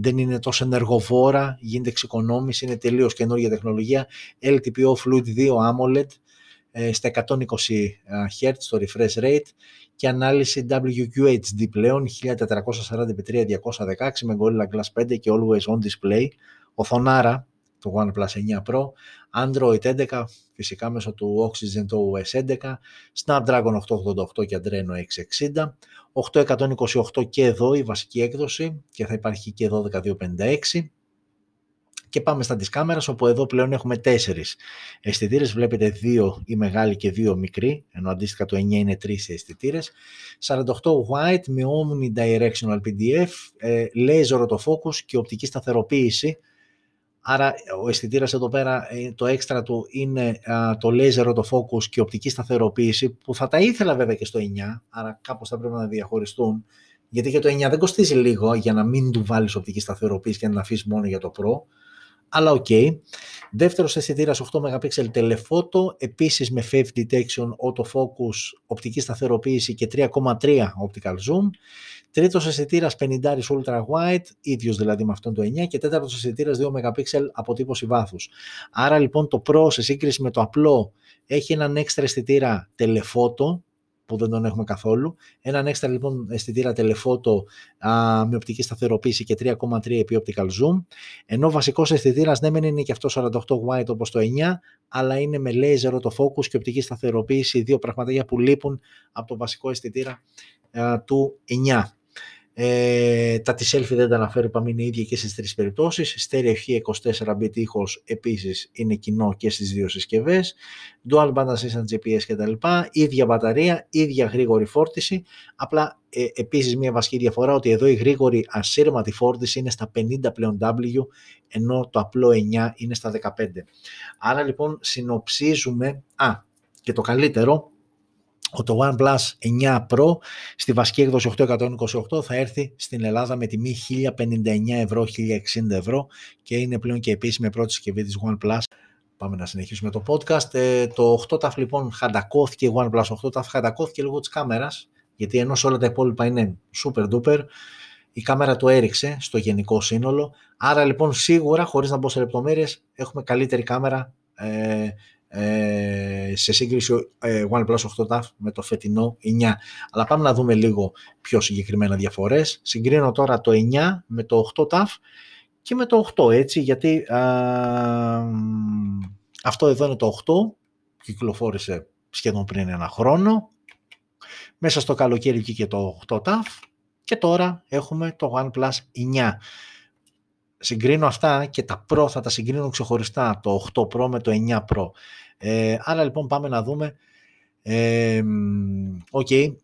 δεν είναι τόσο ενεργοβόρα, γίνεται εξοικονόμηση, είναι τελείως καινούργια τεχνολογία. LTPO Fluid 2 AMOLED ε, στα 120 Hz το refresh rate και ανάλυση WQHD πλέον 1440x3216 με Gorilla Glass 5 και Always On Display, οθονάρα το OnePlus 9 Pro, Android 11 φυσικά μέσω του Oxygen το OS 11, Snapdragon 888 και Adreno 660, 828 και εδώ η βασική έκδοση και θα υπάρχει και εδώ 1256, και πάμε στα της κάμερας, όπου εδώ πλέον έχουμε τέσσερις αισθητήρες. Βλέπετε δύο οι μεγάλοι και δύο μικροί, ενώ αντίστοιχα το 9 είναι τρεις αισθητήρες. 48 white με omnidirectional PDF, ε, laser autofocus και οπτική σταθεροποίηση. Άρα ο αισθητήρας εδώ πέρα, ε, το έξτρα του είναι το laser autofocus και οπτική σταθεροποίηση, που θα τα ήθελα βέβαια και στο 9, άρα κάπως θα πρέπει να διαχωριστούν. Γιατί και το 9 δεν κοστίζει λίγο για να μην του βάλεις οπτική σταθεροποίηση και να αφήσεις μόνο για το Pro αλλά OK. Okay. Δεύτερος αισθητήρας 8 MP telephoto, επίσης με Face Detection, Autofocus, οπτική σταθεροποίηση και 3,3 Optical Zoom. Τρίτος αισθητήρας 50 Ultra Wide, ίδιος δηλαδή με αυτόν το 9 και τέταρτος αισθητήρας 2 MP αποτύπωση βάθους. Άρα λοιπόν το Pro σε σύγκριση με το απλό έχει έναν έξτρα αισθητήρα telephoto, που δεν τον έχουμε καθόλου. Έναν έξτρα λοιπόν αισθητήρα τηλεφώτο με οπτική σταθεροποίηση και 3,3 επί optical zoom. Ενώ ο βασικός αισθητήρας ναι είναι και αυτός 48 wide όπως το 9, αλλά είναι με laser autofocus και οπτική σταθεροποίηση, δύο πραγματάκια που λείπουν από το βασικό αισθητήρα του 9. Ε, τα της selfie δεν τα αναφέρω, είπαμε είναι ίδια και στις τρεις περιπτώσεις. Στέρεο 24 bit ήχος επίσης είναι κοινό και στις δύο συσκευές. Dual band assistant GPS κτλ. Ίδια μπαταρία, ίδια γρήγορη φόρτιση. Απλά ε, επίσης μια βασική διαφορά ότι εδώ η γρήγορη ασύρματη φόρτιση είναι στα 50 πλέον W ενώ το απλό 9 είναι στα 15. Άρα λοιπόν συνοψίζουμε, α και το καλύτερο, το OnePlus 9 Pro στη βασική έκδοση 828 θα έρθει στην Ελλάδα με τιμή 1059 ευρώ, 1060 ευρώ και είναι πλέον και επίσημη πρώτη συσκευή της OnePlus. Πάμε να συνεχίσουμε το podcast. Ε, το 8TAF λοιπόν χαντακώθηκε, OnePlus 8TAF χαντακώθηκε λόγω της κάμερας, γιατί ενώ σε όλα τα υπόλοιπα είναι super duper, η κάμερα το έριξε στο γενικό σύνολο. Άρα λοιπόν σίγουρα, χωρίς να μπω σε λεπτομέρειες, έχουμε καλύτερη κάμερα ε, ε, σε σύγκριση ε, OnePlus 8 TAF με το φετινό 9. Αλλά πάμε να δούμε λίγο πιο συγκεκριμένα διαφορές. Συγκρίνω τώρα το 9 με το 8 TAF και με το 8 έτσι γιατί αυτό εδώ είναι το 8 κυκλοφόρησε σχεδόν πριν ένα χρόνο μέσα στο καλοκαίρι βγήκε το 8 TAF και τώρα έχουμε το OnePlus 9 συγκρίνω αυτά και τα Pro θα τα συγκρίνω ξεχωριστά το 8 Pro με το 9 Pro ε, άρα λοιπόν πάμε να δούμε. Ε, okay,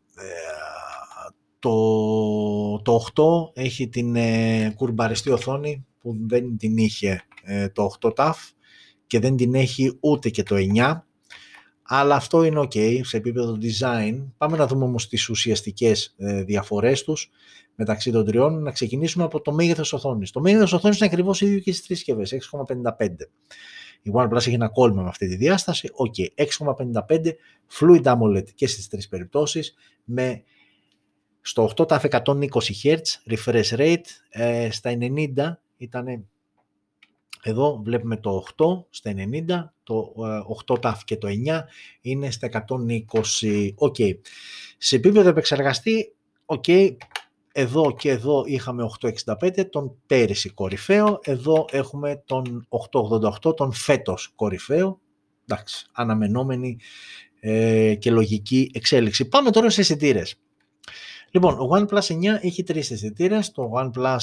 το, το 8 έχει την ε, κουρμπαριστή οθόνη που δεν την είχε ε, το 8 TAF και δεν την έχει ούτε και το 9 αλλά αυτό είναι ok σε επίπεδο design. Πάμε να δούμε όμως τις ουσιαστικές ε, διαφορές τους μεταξύ των τριών. Να ξεκινήσουμε από το μέγεθος οθόνης. Το μέγεθος οθόνης είναι ακριβώς ίδιο και στις τρεις συσκευές, 6,55. Η OnePlus έχει ένα κόλλημα με αυτή τη διάσταση. OK, okay, 6,55 Fluid AMOLED και στις τρεις περιπτώσεις με στο 8 τα 120 Hz refresh rate, ε, στα 90 ήταν εδώ βλέπουμε το 8 στα 90, το 8 Ταυ και το 9 είναι στα 120. OK. Okay. Σε επίπεδο επεξεργαστή, OK, okay, εδώ και εδώ είχαμε 865, τον πέρυσι κορυφαίο. Εδώ έχουμε τον 888, τον φέτος κορυφαίο. Εντάξει, αναμενόμενη ε, και λογική εξέλιξη. Πάμε τώρα σε αισθητήρες. Λοιπόν, ο OnePlus 9 έχει τρεις αισθητήρες, το OnePlus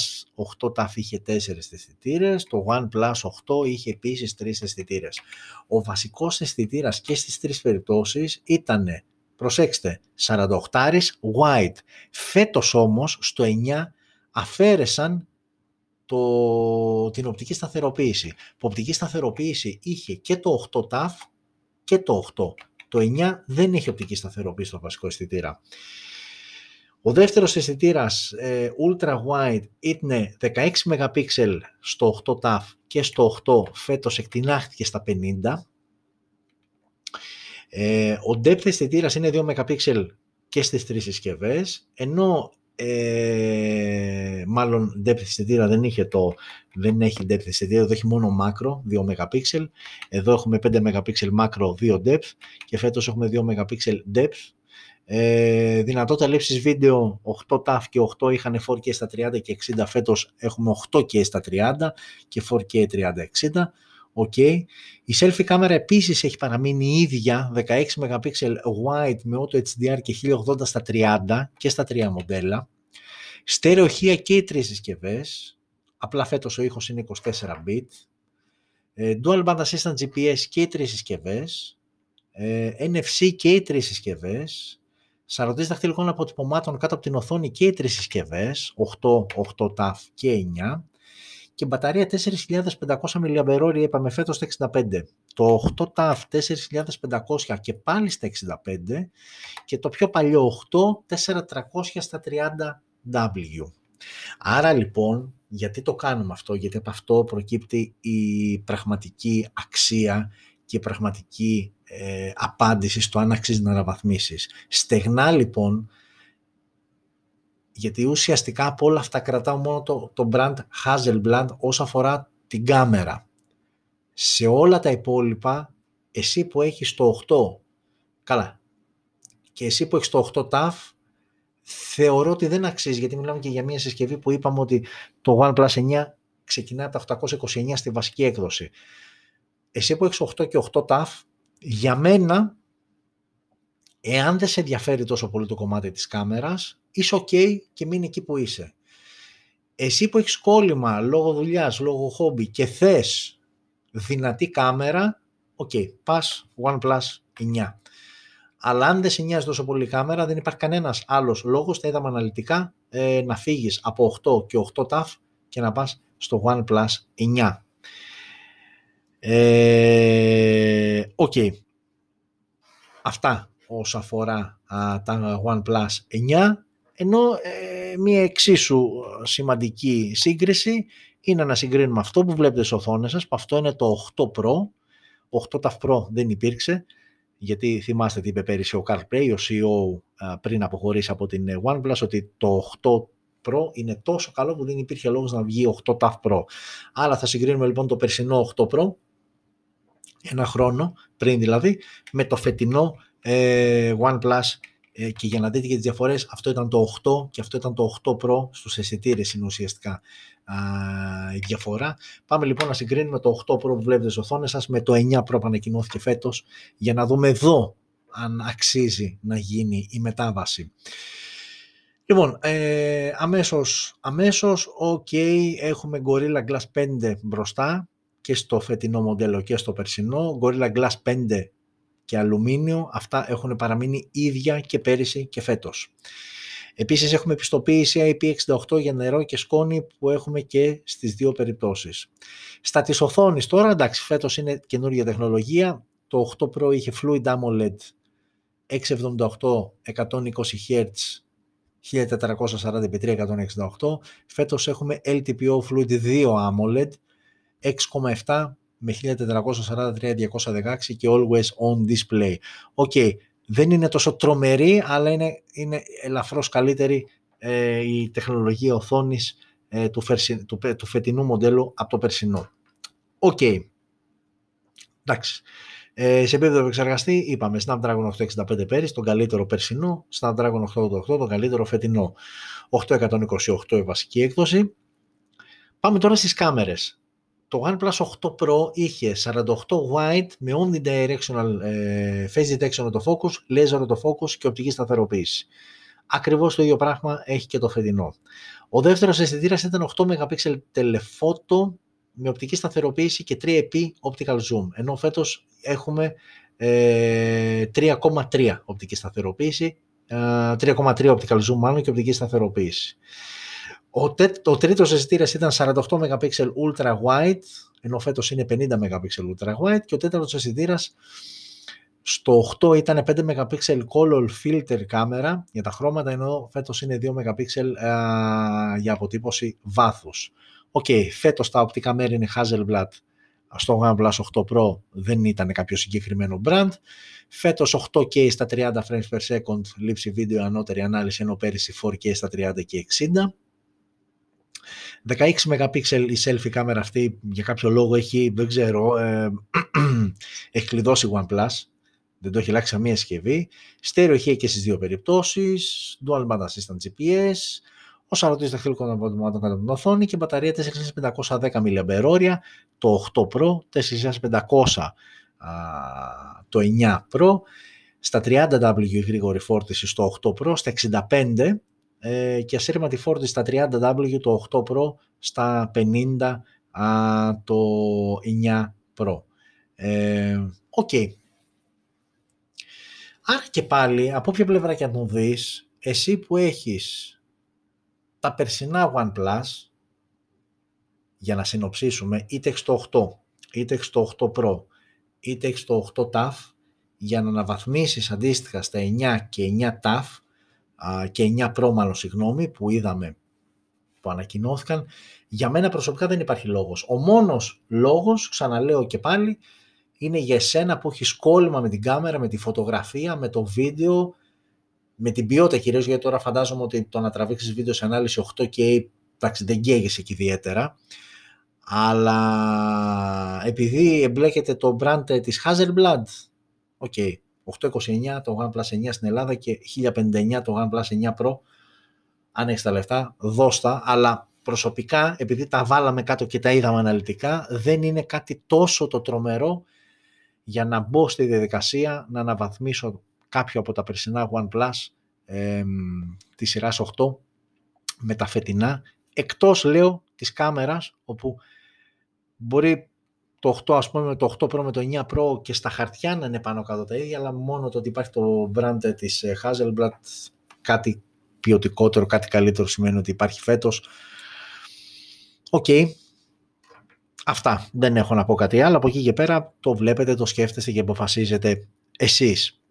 8 Ταυ είχε τέσσερις αισθητήρες, το OnePlus 8 είχε επίσης τρεις αισθητήρες. Ο βασικός αισθητήρας και στις τρεις περιπτώσεις ήταν Προσέξτε, 48 white. Φέτος όμως στο 9 αφαίρεσαν το, την οπτική σταθεροποίηση. Που οπτική σταθεροποίηση είχε και το 8 TAF και το 8. Το 9 δεν έχει οπτική σταθεροποίηση στο βασικό αισθητήρα. Ο δεύτερος αισθητήρας ε, Ultra Wide είναι 16 MP στο 8 TAF και στο 8 φέτος εκτινάχθηκε στα 50 ε, ο depth αισθητήρας είναι 2 MP και στις τρεις συσκευές, ενώ ε, μάλλον depth αισθητήρα δεν, είχε το, δεν έχει depth αισθητήρα, εδώ έχει μόνο macro 2 MP, εδώ έχουμε 5 MP macro 2 depth και φέτος έχουμε 2 MP depth. Ε, δυνατότητα λήψης βίντεο 8 TAF και 8 είχαν 4K στα 30 και 60, φέτος έχουμε 8K στα 30 και 4K 30-60. Okay. Η selfie κάμερα επίσης έχει παραμείνει ίδια 16 MP wide με auto HDR και 1080 στα 30 και στα τρία μοντέλα. Στερεοχεία και οι τρεις συσκευές. Απλά φέτος ο ήχος είναι 24 bit. Ε, Dual Band Assistant GPS και οι τρεις συσκευές. Ε, NFC και οι τρεις συσκευές. Σαρωτής δαχτυλικών αποτυπωμάτων κάτω από την οθόνη και οι τρεις συσκευές. 8, 8 TAF και 9 και μπαταρία 4.500 mAh είπαμε φέτος στα 65. Το 8 TAF 4.500 και πάλι στα 65 και το πιο παλιό 8 4.300 στα 30W. Άρα λοιπόν, γιατί το κάνουμε αυτό, γιατί από αυτό προκύπτει η πραγματική αξία και η πραγματική ε, απάντηση στο αν αξίζει να αναβαθμίσεις. Στεγνά λοιπόν γιατί ουσιαστικά από όλα αυτά κρατάω μόνο το, το brand Hasselblad όσο αφορά την κάμερα. Σε όλα τα υπόλοιπα, εσύ που έχεις το 8, καλά, και εσύ που έχεις το 8 TAF, θεωρώ ότι δεν αξίζει, γιατί μιλάμε και για μια συσκευή που είπαμε ότι το OnePlus 9 ξεκινάει από τα 829 στη βασική έκδοση. Εσύ που έχεις 8 και 8 Ταυ, για μένα, εάν δεν σε ενδιαφέρει τόσο πολύ το κομμάτι της κάμερας, είσαι ok και μείνε εκεί που είσαι. Εσύ που έχεις κόλλημα λόγω δουλειάς, λόγω χόμπι και θες δυνατή κάμερα, OK, okay, πας OnePlus 9. Αλλά αν δεν σε νοιάζει τόσο πολύ η κάμερα, δεν υπάρχει κανένας άλλος λόγος, τα είδαμε αναλυτικά, ε, να φύγεις από 8 και 8 Ταυ και να πας στο OnePlus 9. Ε, OK. Okay. Αυτά όσον αφορά α, τα OnePlus 9, ενώ ε, μία εξίσου σημαντική σύγκριση είναι να συγκρίνουμε αυτό που βλέπετε στις οθόνες σας, που αυτό είναι το 8 Pro, 8 Ταυ Pro δεν υπήρξε, γιατί θυμάστε τι είπε πέρυσι ο Carl Pei, ο CEO πριν αποχωρήσει από την OnePlus, ότι το 8 Pro είναι τόσο καλό που δεν υπήρχε λόγος να βγει 8 TAF Pro. Άρα θα συγκρίνουμε λοιπόν το περσινό 8 Pro, ένα χρόνο πριν δηλαδή, με το φετινό ε, OnePlus ε, και για να δείτε και τις διαφορές, αυτό ήταν το 8 και αυτό ήταν το 8 Pro στους αισθητήρε είναι ουσιαστικά α, η διαφορά. Πάμε λοιπόν να συγκρίνουμε το 8 Pro που βλέπετε στις οθόνες σας με το 9 Pro που ανακοινώθηκε φέτος για να δούμε εδώ αν αξίζει να γίνει η μετάβαση. Λοιπόν, ε, αμέσως, αμέσως, ok, έχουμε Gorilla Glass 5 μπροστά και στο φετινό μοντέλο και στο περσινό. Gorilla Glass 5 και αλουμίνιο, αυτά έχουν παραμείνει ίδια και πέρυσι και φέτος. Επίσης έχουμε επιστοποίηση IP68 για νερό και σκόνη που έχουμε και στις δύο περιπτώσεις. Στα της οθόνης τώρα, εντάξει, φέτος είναι καινούργια τεχνολογία. Το 8 Pro είχε Fluid AMOLED 678 120 Hz 1440x3168. Φέτος έχουμε LTPO Fluid 2 AMOLED 6,7 με 1443-216 και always on display. OK, okay, δεν είναι τόσο τρομερή, αλλά είναι, είναι ελαφρώς καλύτερη ε, η τεχνολογία οθόνης ε, του, του, του, φετινού μοντέλου από το περσινό. OK. Okay. Εντάξει. Ε, σε επίπεδο επεξεργαστή είπαμε Snapdragon 865 πέρυσι, τον καλύτερο περσινό, Snapdragon 888 τον καλύτερο φετινό. 828 η βασική έκδοση. Πάμε τώρα στις κάμερες το OnePlus 8 Pro είχε 48 wide με omnidirectional ε, face detection autofocus, laser autofocus και οπτική σταθεροποίηση. Ακριβώς το ίδιο πράγμα έχει και το φετινό. Ο δεύτερος αισθητήρας ήταν 8 MP telephoto με οπτική σταθεροποίηση και 3x optical zoom, ενώ φέτος έχουμε ε, 3,3 οπτική σταθεροποίηση, 3,3 ε, optical zoom μάλλον και οπτική σταθεροποίηση. Ο, τε, ο τρίτος αισθητήρα ήταν 48 MP ultra wide, ενώ φέτος είναι 50 MP ultra wide και ο τέταρτος αισθητήρα στο 8 ήταν 5 MP color filter κάμερα για τα χρώματα, ενώ φέτος είναι 2 MP για αποτύπωση βάθους. OK, okay, φέτος τα οπτικά μέρη είναι Hasselblad, στο OnePlus 8 Pro δεν ήταν κάποιο συγκεκριμένο brand. Φέτος 8K στα 30 frames per second λήψη βίντεο ανώτερη ανάλυση, ενώ πέρυσι 4K στα 30 και 60. 16 MP η selfie κάμερα αυτή για κάποιο λόγο έχει, δεν ξέρω, ε, έχει κλειδώσει OnePlus. Δεν το έχει αλλάξει καμία συσκευή. Στέρεο έχει και στις δύο περιπτώσεις. Dual Band Assistant GPS. Ο σαρωτής δαχτυλικών αποτελεσμάτων κατά την οθόνη και μπαταρία 4510 mAh. Το 8 Pro, 4500 το 9 Pro. Στα 30W η γρήγορη φόρτιση στο 8 Pro, στα 65 ε, και ασύρματη φόρτιση στα 30W το 8 Pro, στα 50 α, το 9 Pro. Ε, OK. Okay. Άρα και πάλι, από όποια πλευρά και αν το δεις, εσύ που έχεις τα περσινά OnePlus, για να συνοψίσουμε, είτε έχεις το 8, είτε έχεις το 8 Pro, είτε έχεις το 8 Ταυ, για να αναβαθμίσεις αντίστοιχα στα 9 και 9 Ταυ, και 9 Pro μάλλον συγγνώμη που είδαμε που ανακοινώθηκαν. Για μένα προσωπικά δεν υπάρχει λόγος. Ο μόνος λόγος ξαναλέω και πάλι είναι για εσένα που έχεις κόλλημα με την κάμερα, με τη φωτογραφία, με το βίντεο με την ποιότητα κυρίως γιατί τώρα φαντάζομαι ότι το να τραβήξεις βίντεο σε ανάλυση 8K εντάξει δεν καίγεσαι εκεί ιδιαίτερα. Αλλά επειδή εμπλέκεται το brand της Hasselblad OK, okay, 829 το OnePlus 9 στην Ελλάδα και 1059 το OnePlus 9 Pro. Αν έχεις τα λεφτά, δώστα, αλλά προσωπικά, επειδή τα βάλαμε κάτω και τα είδαμε αναλυτικά, δεν είναι κάτι τόσο το τρομερό για να μπω στη διαδικασία να αναβαθμίσω κάποιο από τα περσινά OnePlus ε, της σειράς 8 με τα φετινά, εκτός λέω της κάμερας, όπου μπορεί το 8 ας πούμε, το 8 Pro με το 9 Pro και στα χαρτιά να είναι πάνω κάτω τα ίδια, αλλά μόνο το ότι υπάρχει το brand της ε, Hasselblad, κάτι ποιοτικότερο, κάτι καλύτερο σημαίνει ότι υπάρχει φέτος. Οκ. Αυτά. Δεν έχω να πω κάτι άλλο. Από εκεί και πέρα το βλέπετε, το σκέφτεστε και αποφασίζετε εσείς.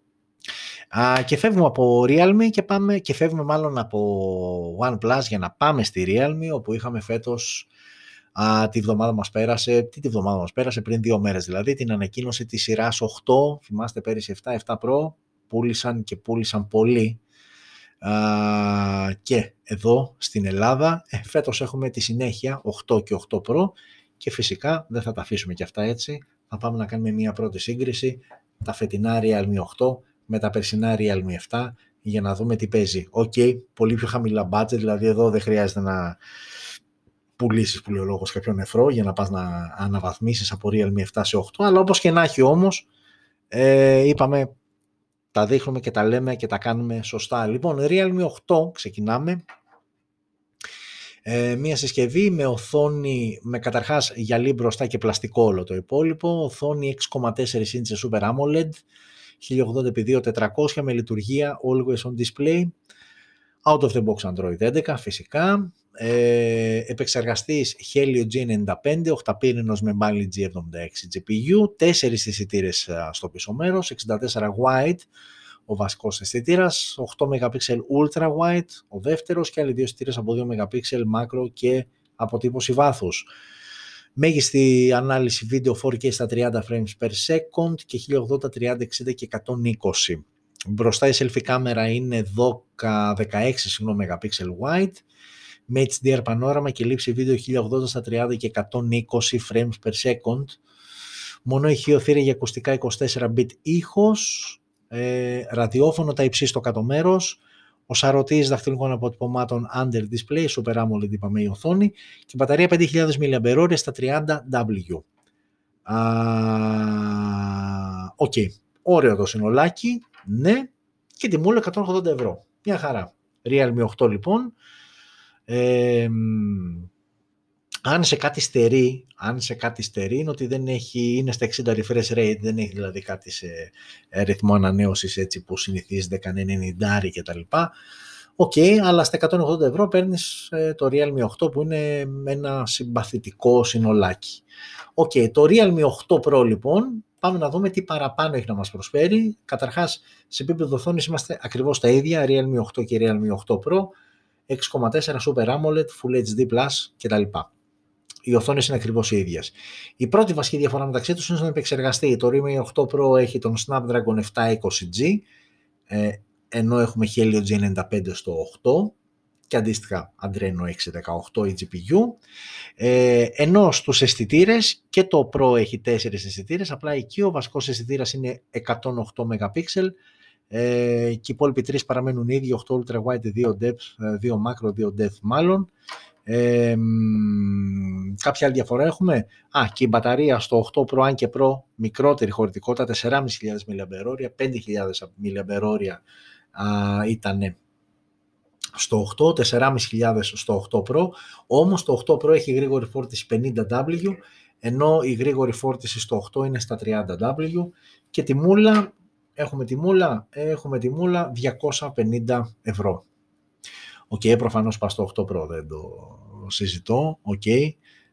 Α, και φεύγουμε από Realme και, πάμε, και φεύγουμε μάλλον από OnePlus για να πάμε στη Realme όπου είχαμε φέτος α, τη βδομάδα μας πέρασε, τι τη βδομάδα μας πέρασε πριν δύο μέρες δηλαδή, την ανακοίνωση της σειράς 8, θυμάστε πέρυσι 7, 7 Pro, πούλησαν και πούλησαν πολύ. Α, και εδώ στην Ελλάδα ε, φέτος έχουμε τη συνέχεια 8 και 8 Pro. Και φυσικά δεν θα τα αφήσουμε και αυτά έτσι, θα πάμε να κάνουμε μια πρώτη σύγκριση. Τα φετινά Realme 8 με τα περσινά Realme 7 για να δούμε τι παίζει. OK, okay, πολύ πιο χαμηλά budget, δηλαδή εδώ δεν χρειάζεται να πουλήσεις που λέει ο λόγος κάποιο νεφρό για να πας να αναβαθμίσεις από Realme 7 σε 8, αλλά όπως και να έχει όμως, ε, είπαμε, τα δείχνουμε και τα λέμε και τα κάνουμε σωστά. Λοιπόν, Realme 8 ξεκινάμε. Ε, μία συσκευή με οθόνη, με καταρχάς γυαλί μπροστά και πλαστικό όλο το υπόλοιπο, οθόνη 6,4 inches Super AMOLED, 1080x2400 με λειτουργία Always On Display, Out of the box Android 11 φυσικά, ε, επεξεργαστής Helio G95, 8 πύρινος με Mali G76 GPU, 4 αισθητήρες στο πίσω μέρος, 64 wide ο βασικός αισθητήρας, 8 MP ultra wide ο δεύτερος και άλλοι δύο αισθητήρες από 2 MP macro και αποτύπωση βάθους. Μέγιστη ανάλυση βίντεο 4K στα 30 frames per second και 1080, 30, 60 και 120. Μπροστά η selfie κάμερα είναι 16 MP wide με HDR πανόραμα και λήψη βίντεο 1080 στα 30 και 120 frames per second. Mono ηχείο θύρα για ακουστικά 24-bit ήχος, ε, ραδιόφωνο Type-C στο κάτω μέρος, ο σαρωτής δαχτυλικών αποτυπωμάτων under display, super AMOLED είπαμε η οθόνη και μπαταρία 5000 mAh στα 30W. OK, okay. ωραίο το συνολάκι, ναι, και τιμούλα 180 ευρώ. Μια χαρά. Realme 8 λοιπόν, αν σε κάτι στερεί, αν σε κάτι στερεί είναι ότι δεν έχει, είναι στα 60 refresh rate, δεν έχει δηλαδή κάτι σε ε, ρυθμό ανανέωσης έτσι που συνηθίζεται κανένα 90 και τα λοιπά. OK, okay, αλλά στα 180 ευρώ παίρνεις ε, το Realme 8 που είναι ένα συμπαθητικό συνολάκι. OK, okay, το Realme 8 Pro λοιπόν, πάμε να δούμε τι παραπάνω έχει να μας προσφέρει. Καταρχάς, σε επίπεδο οθόνης είμαστε ακριβώς τα ίδια, Realme 8 και Realme 8 Pro. 6,4 Super AMOLED, Full HD Plus κτλ. Οι οθόνες είναι ακριβώς οι ίδιες. Η πρώτη βασική διαφορά μεταξύ τους είναι στον επεξεργαστή. Το Realme 8 Pro έχει τον Snapdragon 720G, ε, ενώ έχουμε Helio G95 στο 8 και αντίστοιχα Adreno 618 η GPU. Ε, ενώ στους αισθητήρες και το Pro έχει 4 αισθητήρες, απλά εκεί ο βασικός αισθητήρας είναι 108 MP ε, και οι υπόλοιποι τρεις παραμένουν ίδιοι, 8 ultra wide, 2 depth, 2 macro, 2 depth μάλλον. Ε, κάποια άλλη διαφορά έχουμε; Α, και η μπαταρία στο 8 Pro, αν και Pro, μικρότερη χωρητικότητα, 4.500 mAh, 5.000 mAh ήταν στο 8, 4.500 στο 8 Pro, όμως το 8 Pro έχει γρήγορη φόρτιση 50W, ενώ η γρήγορη φόρτιση στο 8 είναι στα 30W και τη μούλα Έχουμε τη μούλα, έχουμε τη μούλα 250 ευρώ. OK, okay, προφανώς πας στο 8 Pro, δεν το συζητώ. Okay.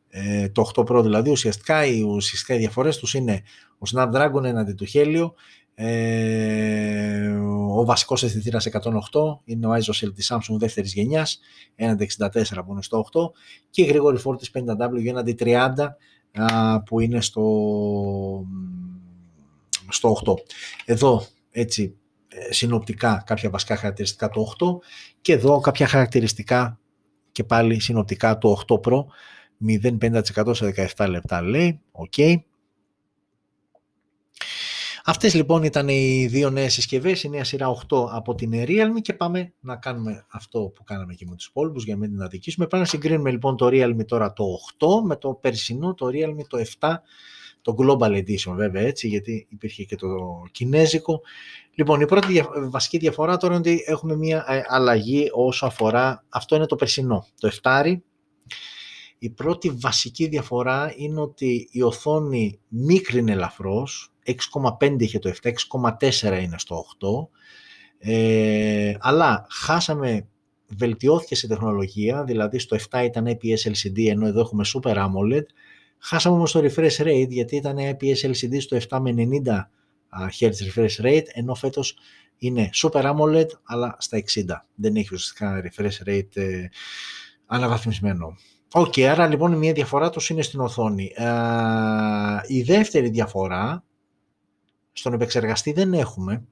Ε, το 8 Pro δηλαδή ουσιαστικά οι ουσιαστικά οι διαφορές τους είναι ο Snapdragon έναντι του Helio, ε, ο βασικός αισθητήρας 108 είναι ο ISOCELL της Samsung δεύτερης γενιάς έναντι 64 που είναι στο 8 και η γρήγορη φόρτιση 50W έναντι 30 που είναι στο στο 8. Εδώ έτσι ε, συνοπτικά κάποια βασικά χαρακτηριστικά το 8 και εδώ κάποια χαρακτηριστικά και πάλι συνοπτικά το 8 Pro 0,5% σε 17 λεπτά λέει, OK. Okay. Αυτές λοιπόν ήταν οι δύο νέες συσκευές, η νέα σειρά 8 από την Realme και πάμε να κάνουμε αυτό που κάναμε και με τους υπόλοιπους για να μην την αδικήσουμε. Πάμε να συγκρίνουμε λοιπόν το Realme τώρα το 8 με το περσινό το Realme το 7 το Global Edition βέβαια έτσι, γιατί υπήρχε και το κινέζικο. Λοιπόν, η πρώτη βασική διαφορά τώρα είναι ότι έχουμε μια ε, αλλαγή όσο αφορά, αυτό είναι το περσινό, το 7 η πρώτη βασική διαφορά είναι ότι η οθόνη μίκρινε ελαφρώς, 6,5 είχε το 7, 6,4 είναι στο 8, ε, αλλά χάσαμε, βελτιώθηκε σε τεχνολογία, δηλαδή στο 7 ήταν IPS LCD ενώ εδώ έχουμε Super AMOLED, χάσαμε όμως το refresh rate γιατί ήταν IPS LCD στο 7 με 90 Hz refresh rate, ενώ φέτος είναι Super AMOLED αλλά στα 60. Δεν έχει ουσιαστικά refresh rate ε, αναβαθμισμένο. OK, okay, άρα λοιπόν μια διαφορά τους είναι στην οθόνη. Ε, η δεύτερη διαφορά, στον επεξεργαστή δεν έχουμε,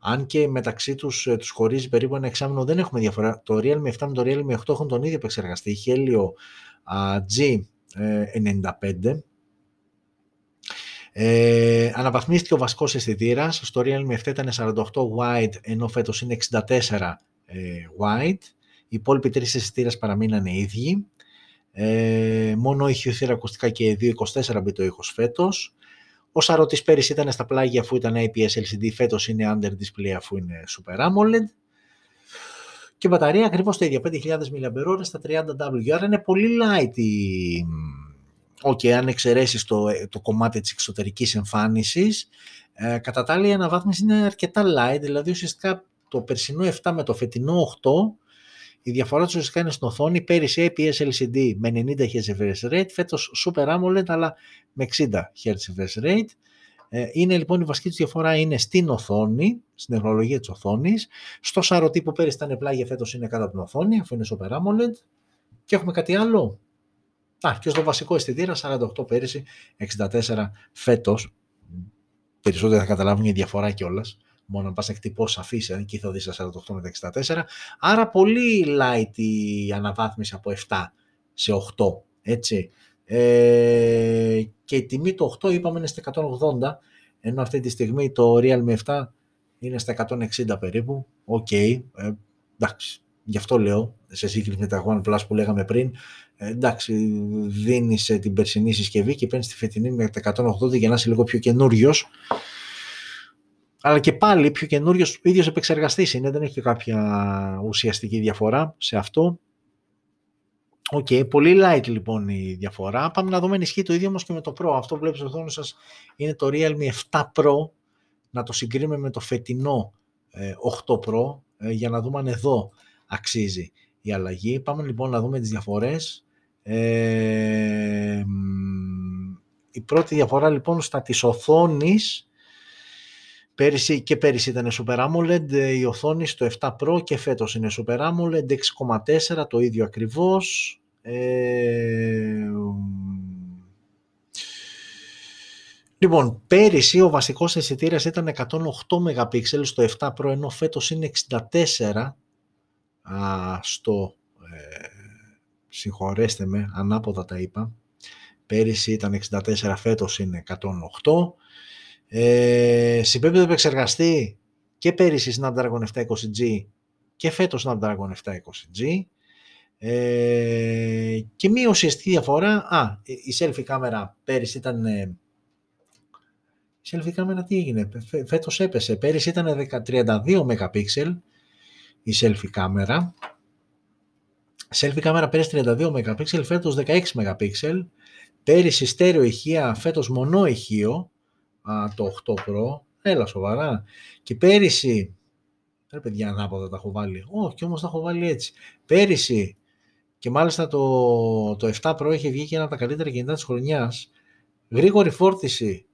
αν και μεταξύ τους ε, τους χωρίζει περίπου ένα εξάμεινο δεν έχουμε διαφορά. Το Realme 7 με το Realme 8 έχουν τον ίδιο επεξεργαστή, Helio G95. Ε, αναβαθμίστηκε ο βασικός αισθητήρας. Στο Realme 7 ήταν 48 wide, ενώ φέτος είναι 64 ε, wide. Οι υπόλοιποι τρεις αισθητήρες παραμείνανε ίδιοι. Ε, μόνο ηχειοθήρα ακουστικά και 2.24 bit το ήχος φέτος. Ο σαρωτής πέρυσι ήταν στα πλάγια αφού ήταν IPS LCD, φέτος είναι under display αφού είναι Super AMOLED. Και μπαταρία ακριβώς το ίδιο, 5.000 mAh στα 30W, άρα είναι πολύ light η... Okay, αν εξαιρέσεις το, το κομμάτι της εξωτερικής εμφάνισης, ε, κατά τα άλλη η αναβάθμιση είναι αρκετά light, δηλαδή ουσιαστικά το περσινό 7 με το φετινό 8 η διαφορά τους ουσιαστικά είναι στην οθόνη. Πέρυσι IPS LCD με 90 Hz refresh rate, φέτος Super AMOLED αλλά με 60 Hz refresh rate. Ε, είναι λοιπόν η βασική τους διαφορά είναι στην οθόνη, στην τεχνολογία της οθόνης. Στο σαρωτή που πέρυσι ήταν πλάγια φέτος είναι κάτω από την οθόνη, αφού είναι Super AMOLED. Και έχουμε κάτι άλλο. Α, και στο βασικό αισθητήρα 48 πέρυσι, 64 φέτος. Περισσότερο θα καταλάβουν η διαφορά κιόλας μόνο να πας να εκτυπώσεις αφήσεις, εκεί θα δεις 48 με 64. Άρα πολύ light η αναβάθμιση από 7 σε 8, έτσι. Ε, και η τιμή του 8 είπαμε είναι στα 180, ενώ αυτή τη στιγμή το Realme 7 είναι στα 160 περίπου. OK, okay, ε, εντάξει, γι' αυτό λέω, σε σύγκριση με τα OnePlus που λέγαμε πριν, ε, εντάξει, δίνει την περσινή συσκευή και παίρνεις τη φετινή με τα 180 για να είσαι λίγο πιο καινούριος. Αλλά και πάλι πιο καινούριος ο ίδιος επεξεργαστής είναι, δεν έχει κάποια ουσιαστική διαφορά σε αυτό. OK, okay, πολύ light λοιπόν η διαφορά. Πάμε να δούμε αν ισχύει το ίδιο όμως και με το Pro. Αυτό που βλέπετε στην οθόνη σας είναι το Realme 7 Pro. Να το συγκρίνουμε με το φετινό 8 ε, Pro ε, για να δούμε αν εδώ αξίζει η αλλαγή. Πάμε λοιπόν να δούμε τις διαφορές. Ε, η πρώτη διαφορά λοιπόν στα της οθόνης Πέρυσι και πέρυσι ήταν Super AMOLED, ε, η οθόνη στο 7 Pro και φέτος είναι Super AMOLED 6,4, το ίδιο ακριβώς. Ε... Λοιπόν, πέρυσι ο βασικός αισθητήρας ήταν 108 MP στο 7 Pro, ενώ φέτος είναι 64 α, στο... Ε, συγχωρέστε με, ανάποδα τα είπα. Πέρυσι ήταν 64, φέτος είναι 108. Ε, συμπέμπτει επεξεργαστή και πέρυσι Snapdragon 720G και φέτος Snapdragon 720G. Ε, και μία ουσιαστική διαφορά, α, η selfie κάμερα πέρυσι ήταν... Ε, η selfie κάμερα τι έγινε, φέτος έπεσε. Πέρυσι ήταν 32 MP η selfie κάμερα. Selfie κάμερα πέρυσι 32 MP, φέτος 16 MP. Πέρυσι στέρεο ηχεία, φέτος μονό ηχείο α, το 8 Pro. Έλα σοβαρά. Και πέρυσι, ρε παιδιά ανάποδα τα έχω βάλει. Όχι, όμως τα έχω βάλει έτσι. Πέρυσι, και μάλιστα το, το 7 Pro είχε βγει και ένα από τα καλύτερα κινητά της χρονιάς. Γρήγορη φόρτιση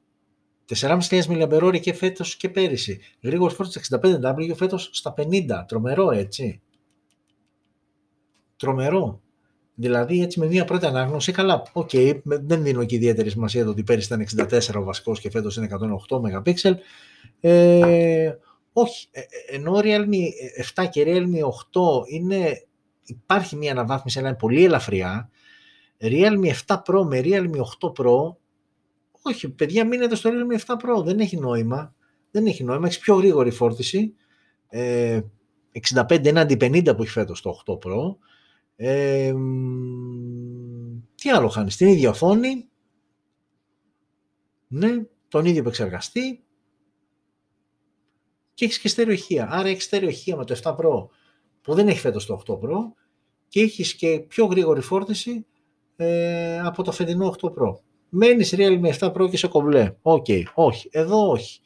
4.500 mAh και φέτος και πέρυσι. Γρήγορη φόρτιση 65W φέτος στα 50. Τρομερό έτσι. Τρομερό. Δηλαδή, έτσι με μία πρώτη ανάγνωση, καλά, OK, okay, δεν δίνω και ιδιαίτερη σημασία το ότι πέρυσι ήταν 64 ο βασικό και φέτος είναι 108 MP. Ε, όχι, ε, ε, ενώ Realme 7 και Realme 8 είναι, υπάρχει μία αναβάθμιση, αλλά είναι πολύ ελαφριά. Realme 7 Pro με Realme 8 Pro, όχι, παιδιά, μείνετε στο Realme 7 Pro, δεν έχει νόημα. Δεν έχει νόημα, έχεις πιο γρήγορη φόρτιση. Ε, 65 έναντι 50 που έχει φέτος το 8 Pro τι άλλο χάνεις, στην ίδια οθόνη, Ναι, τον ίδιο επεξεργαστή και έχεις και στερεοηχεία. Άρα έχεις στερεοηχεία με το 7 Pro που δεν έχει φέτος το 8 Pro και έχεις και πιο γρήγορη φόρτιση ε, από το φετινό 8 Pro. Μένεις Realme 7 Pro και σε κομπλέ. OK, okay, όχι. Εδώ όχι.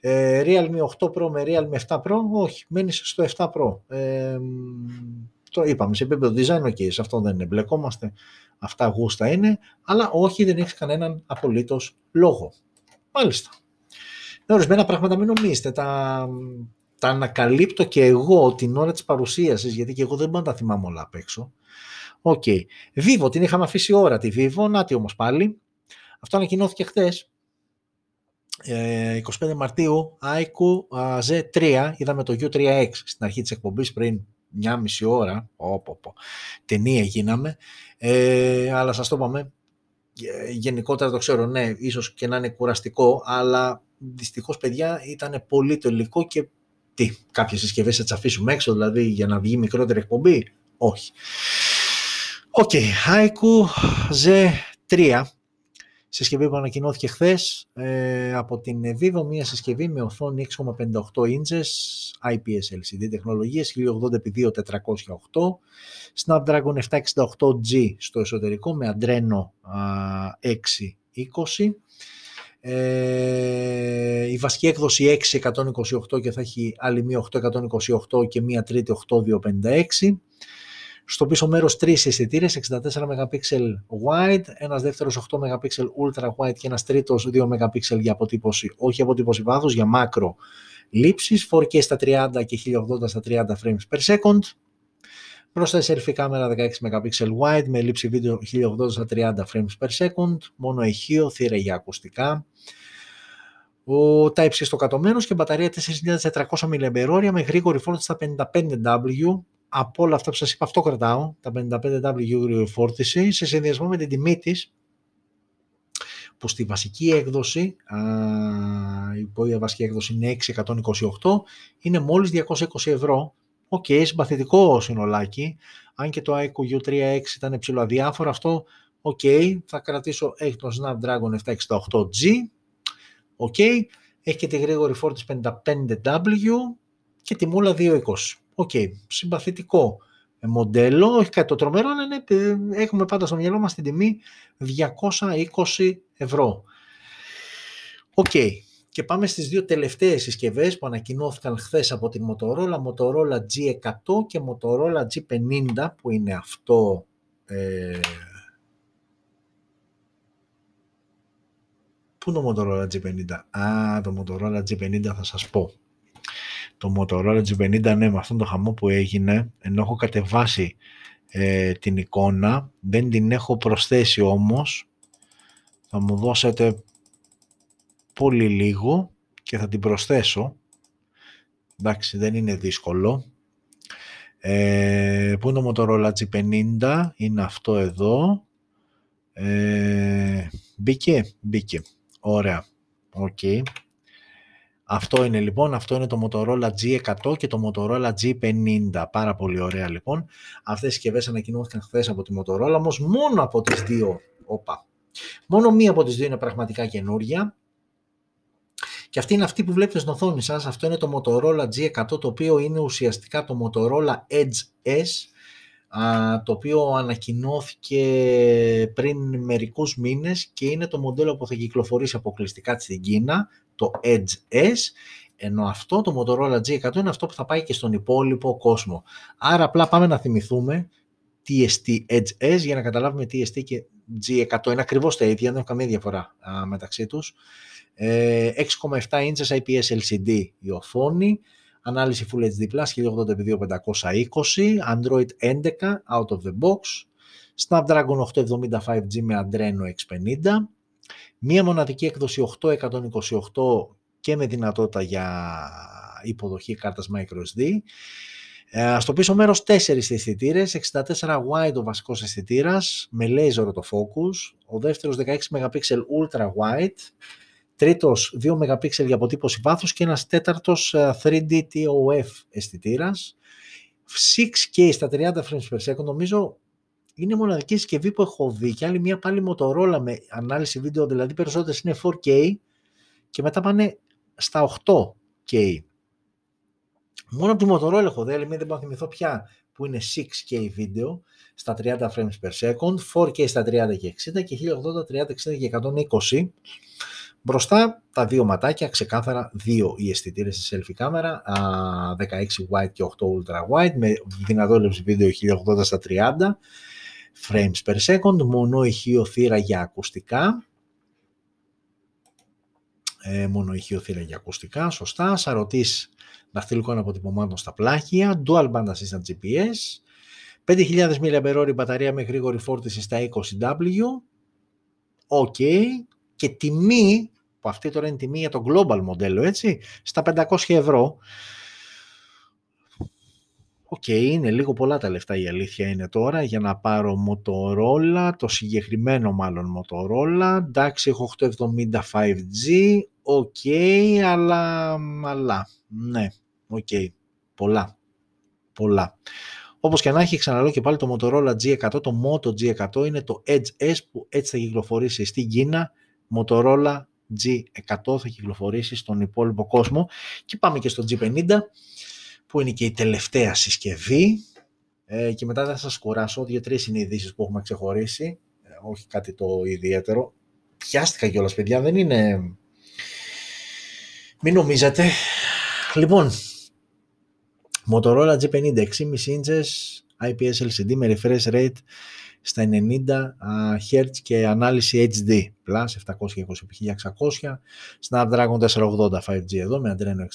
Ε, Realme 8 Pro με Realme 7 Pro, όχι. Μένεις στο 7 Pro. Ε, το είπαμε σε επίπεδο design, ok, σε αυτό δεν εμπλεκόμαστε. Αυτά γούστα είναι, αλλά όχι, δεν έχεις κανέναν απολύτως λόγο. Μάλιστα. Με ορισμένα πράγματα μην νομίζετε, τα, τα ανακαλύπτω και εγώ την ώρα της παρουσίασης, γιατί και εγώ δεν μπορώ να τα θυμάμαι όλα απ' έξω. OK. Okay. Vivo, την είχαμε αφήσει ώρα τη Vivo, να τη όμως πάλι. Αυτό ανακοινώθηκε χθες. 25 Μαρτίου, iQOO Z3, είδαμε το U3X στην αρχή της εκπομπής πριν μια μισή ώρα, πω, πω. ταινία γίναμε, ε, αλλά σας το είπαμε, γενικότερα το ξέρω, ναι, ίσως και να είναι κουραστικό, αλλά δυστυχώς παιδιά ήταν πολύ το υλικό και τι, κάποιες συσκευές θα τις αφήσουμε έξω, δηλαδή για να βγει μικρότερη εκπομπή, όχι. OK, okay, iQOO Z3, συσκευή που ανακοινώθηκε χθες ε, από την Vivo, μια συσκευή με οθόνη 6,58 inches, IPS LCD τεχνολογίες, 1080x2408, Snapdragon 768G στο εσωτερικό με Adreno 620, ε, η βασική έκδοση 628 και θα έχει άλλη μία 828 και μία τρίτη 8256. Στο πίσω μέρος τρεις αισθητήρε, 64 MP wide, ένας δεύτερος 8 MP ultra wide και ένας τρίτος 2 MP για αποτύπωση, όχι αποτύπωση βάθους, για μάκρο λήψεις, 4K στα 30 και 1080 στα 30 frames per second. Μπροστά selfie κάμερα 16 MP wide με λήψη βίντεο 1080 στα 30 frames per second, μόνο ηχείο, θύρα για ακουστικά. Ο Type-C στο κάτω και μπαταρία 4.400 mAh με γρήγορη φόρτιση στα 55W από όλα αυτά που σας είπα, αυτό κρατάω, τα 55W φόρτιση, σε συνδυασμό με την τιμή της, που στη βασική έκδοση, η βασική έκδοση είναι 628, είναι μόλις 220 ευρώ. OK, okay, συμπαθητικό συνολάκι, αν και το iQOO U3X ήταν ψιλοαδιάφορο, αυτό OK, okay, θα κρατήσω, έχει το Snapdragon 768G, OK, okay, έχει και τη γρήγορη φόρτιση 55W και τιμούλα 220. OK, okay, συμπαθητικό μοντέλο, όχι κάτι το τρομερό, αλλά ναι, έχουμε πάντα στο μυαλό μας την τιμή 220 ευρώ. OK, okay. Και πάμε στις δύο τελευταίες συσκευές που ανακοινώθηκαν χθες από την Motorola, Motorola G100 και Motorola G50, που είναι αυτό... Ε... Πού είναι το Motorola G50? Α, το Motorola G50 θα σας πω το Motorola G50 ναι, με αυτόν τον χαμό που έγινε, ενώ έχω κατεβάσει ε, την εικόνα, δεν την έχω προσθέσει όμως, θα μου δώσετε πολύ λίγο και θα την προσθέσω. Εντάξει, δεν είναι δύσκολο. Ε, πού είναι το Motorola G50, είναι αυτό εδώ. Ε, μπήκε, μπήκε. Ωραία. Οκ. Αυτό είναι λοιπόν, αυτό είναι το Motorola G100 και το Motorola G50. Πάρα πολύ ωραία λοιπόν. Αυτές οι συσκευές ανακοινώθηκαν χθες από τη Motorola, όμως μόνο από τις δύο, όπα, μόνο μία από τις δύο είναι πραγματικά καινούρια. Και αυτή είναι αυτή που βλέπετε στην οθόνη σας. Αυτό είναι το Motorola G100, το οποίο είναι ουσιαστικά το Motorola Edge S, το οποίο ανακοινώθηκε πριν μερικούς μήνες και είναι το μοντέλο που θα κυκλοφορήσει αποκλειστικά στην Κίνα, το Edge S, ενώ αυτό το Motorola G100 είναι αυτό που θα πάει και στον υπόλοιπο κόσμο. Άρα απλά πάμε να θυμηθούμε TST Edge S για να καταλάβουμε TST και G100. Είναι ακριβώς τα ίδια, δεν έχουν καμία διαφορά μεταξύ τους. 6,7 ε, inches IPS LCD η οθόνη, ανάλυση Full HD+, 1080x2520, Android 11 out of the box, Snapdragon 875G με Adreno X50, μία μοναδική έκδοση 8128 και με δυνατότητα για υποδοχή κάρτας microSD. Ε, στο πίσω μέρος 4 αισθητήρες, 64 wide ο βασικός αισθητήρας με laser το focus, ο δεύτερος 16 MP ultra wide, τρίτος 2 MP για αποτύπωση βάθους και ένας τέταρτος 3D ε, TOF αισθητήρας. 6K στα 30 frames per second, νομίζω είναι η μοναδική συσκευή που έχω δει και άλλη μια πάλι Motorola με ανάλυση βίντεο, δηλαδή περισσότερες είναι 4K και μετά πάνε στα 8K. Μόνο από τη Motorola έχω δει, άλλη μια δεν μπορώ να θυμηθώ πια, που είναι 6K βίντεο στα 30 frames per second, 4K στα 30 και 60 και 1080, 30, 60 και 120. Μπροστά τα δύο ματάκια, ξεκάθαρα δύο οι αισθητήρες στη selfie κάμερα, 16 wide και 8 ultra wide, με δυνατόλευση βίντεο 1080 στα 30 frames per second, μονό ηχείο θύρα για ακουστικά, ε, μόνο ηχείο θύρα για ακουστικά, σωστά, σαρωτής δαχτυλικών αποτυπωμάτων στα πλάγια, dual band assisted GPS, 5.000 mAh μπαταρία με γρήγορη φόρτιση στα 20W, ok, και τιμή, που αυτή τώρα είναι τιμή για το global μοντέλο, έτσι, στα 500 ευρώ. OK, okay, είναι λίγο πολλά τα λεφτά η αλήθεια είναι τώρα για να πάρω Motorola, το συγκεκριμένο μάλλον Motorola. Εντάξει, έχω 870 5G, OK, okay, αλλά, αλλά, ναι, OK, okay, πολλά, πολλά. Όπως και να έχει, ξαναλέω και πάλι το Motorola G100, το Moto G100 είναι το Edge S που έτσι θα κυκλοφορήσει στην Κίνα Motorola G100 θα κυκλοφορήσει στον υπόλοιπο κόσμο και πάμε και στο G50 που είναι και η τελευταία συσκευή ε, και μετά θα σας κουράσω, δύο-τρεις είναι ειδήσεις που έχουμε ξεχωρίσει, ε, όχι κάτι το ιδιαίτερο. Πιάστηκα κιόλας παιδιά, δεν είναι... Μην νομίζετε. Λοιπόν, Motorola G50 6,5 inches IPS LCD με refresh rate στα 90 Hz και ανάλυση HD Plus 720x1600 Snapdragon 480 5G εδώ με Adreno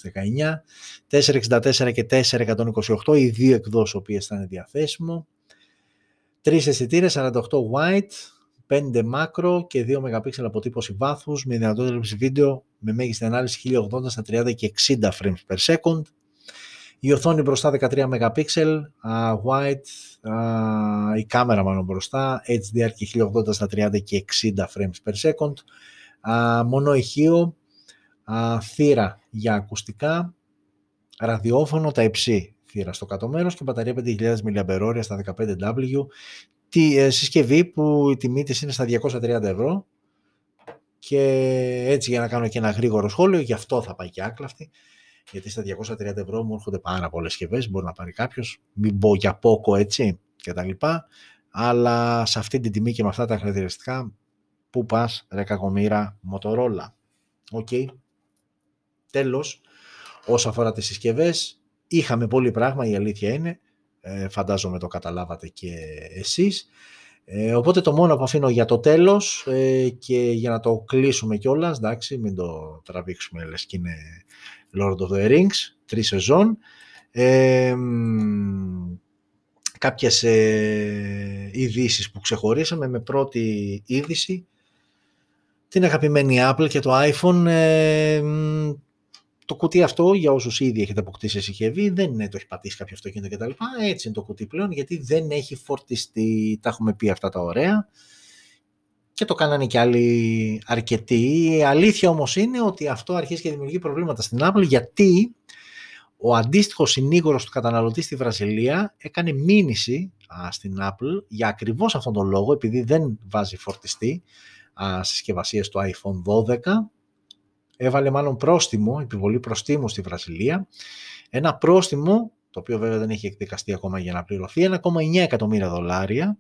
619 464 και 428 οι δύο εκδόσεις οποίες θα είναι διαθέσιμο. 3 αισθητήρες 48 white 5 macro και 2 MP αποτύπωση βάθους με δυνατότητα βίντεο με μέγιστη ανάλυση 1080 στα 30 και 60 frames per second η οθόνη μπροστά 13 MP, uh, white, uh, η κάμερα μάλλον μπροστά, HDR και 1080 στα 30 και 60 frames per second, uh, μόνο ηχείο, uh, θύρα για ακουστικά, ραδιόφωνο, τα υψί θύρα στο κάτω μέρος και μπαταρία 5.000 mAh στα 15W, τη ε, συσκευή που η τιμή της είναι στα 230 ευρώ και έτσι για να κάνω και ένα γρήγορο σχόλιο, γι' αυτό θα πάει και άκλαυτη γιατί στα 230 ευρώ μου έρχονται πάρα πολλές συσκευές. Μπορεί να πάρει κάποιος, μην πω για Poco έτσι κτλ. Αλλά σε αυτή την τιμή και με αυτά τα χαρακτηριστικά, πού πας, ρε κακομήρα, Motorola. OK. Okay. Τέλος, όσον αφορά τις συσκευές, είχαμε πολύ πράγμα, η αλήθεια είναι. Ε, φαντάζομαι το καταλάβατε και εσείς. Ε, οπότε το μόνο που αφήνω για το τέλος ε, και για να το κλείσουμε κιόλας, εντάξει, μην το τραβήξουμε λες και είναι Lord of the Rings, τρεις σεζόν. Ε, κάποιες ε, ειδήσεις που ξεχωρίσαμε με πρώτη είδηση την αγαπημένη Apple και το iPhone ε, το κουτί αυτό για όσους ήδη έχετε αποκτήσει συσκευή δεν είναι το έχει πατήσει κάποιο αυτοκίνητο κτλ. Έτσι είναι το κουτί πλέον γιατί δεν έχει φορτιστεί. Τα έχουμε πει αυτά τα ωραία και το κάνανε και άλλοι αρκετοί. Η αλήθεια όμως είναι ότι αυτό αρχίζει και δημιουργεί προβλήματα στην Apple γιατί ο αντίστοιχος συνήγορος του καταναλωτή στη Βραζιλία έκανε μήνυση α, στην Apple για ακριβώς αυτόν τον λόγο επειδή δεν βάζει φορτιστή α, συσκευασίες του iPhone 12 έβαλε μάλλον πρόστιμο, επιβολή προστίμου στη Βραζιλία. Ένα πρόστιμο το οποίο βέβαια δεν έχει εκδικαστεί ακόμα για να πληρωθεί 1,9 εκατομμύρια δολάρια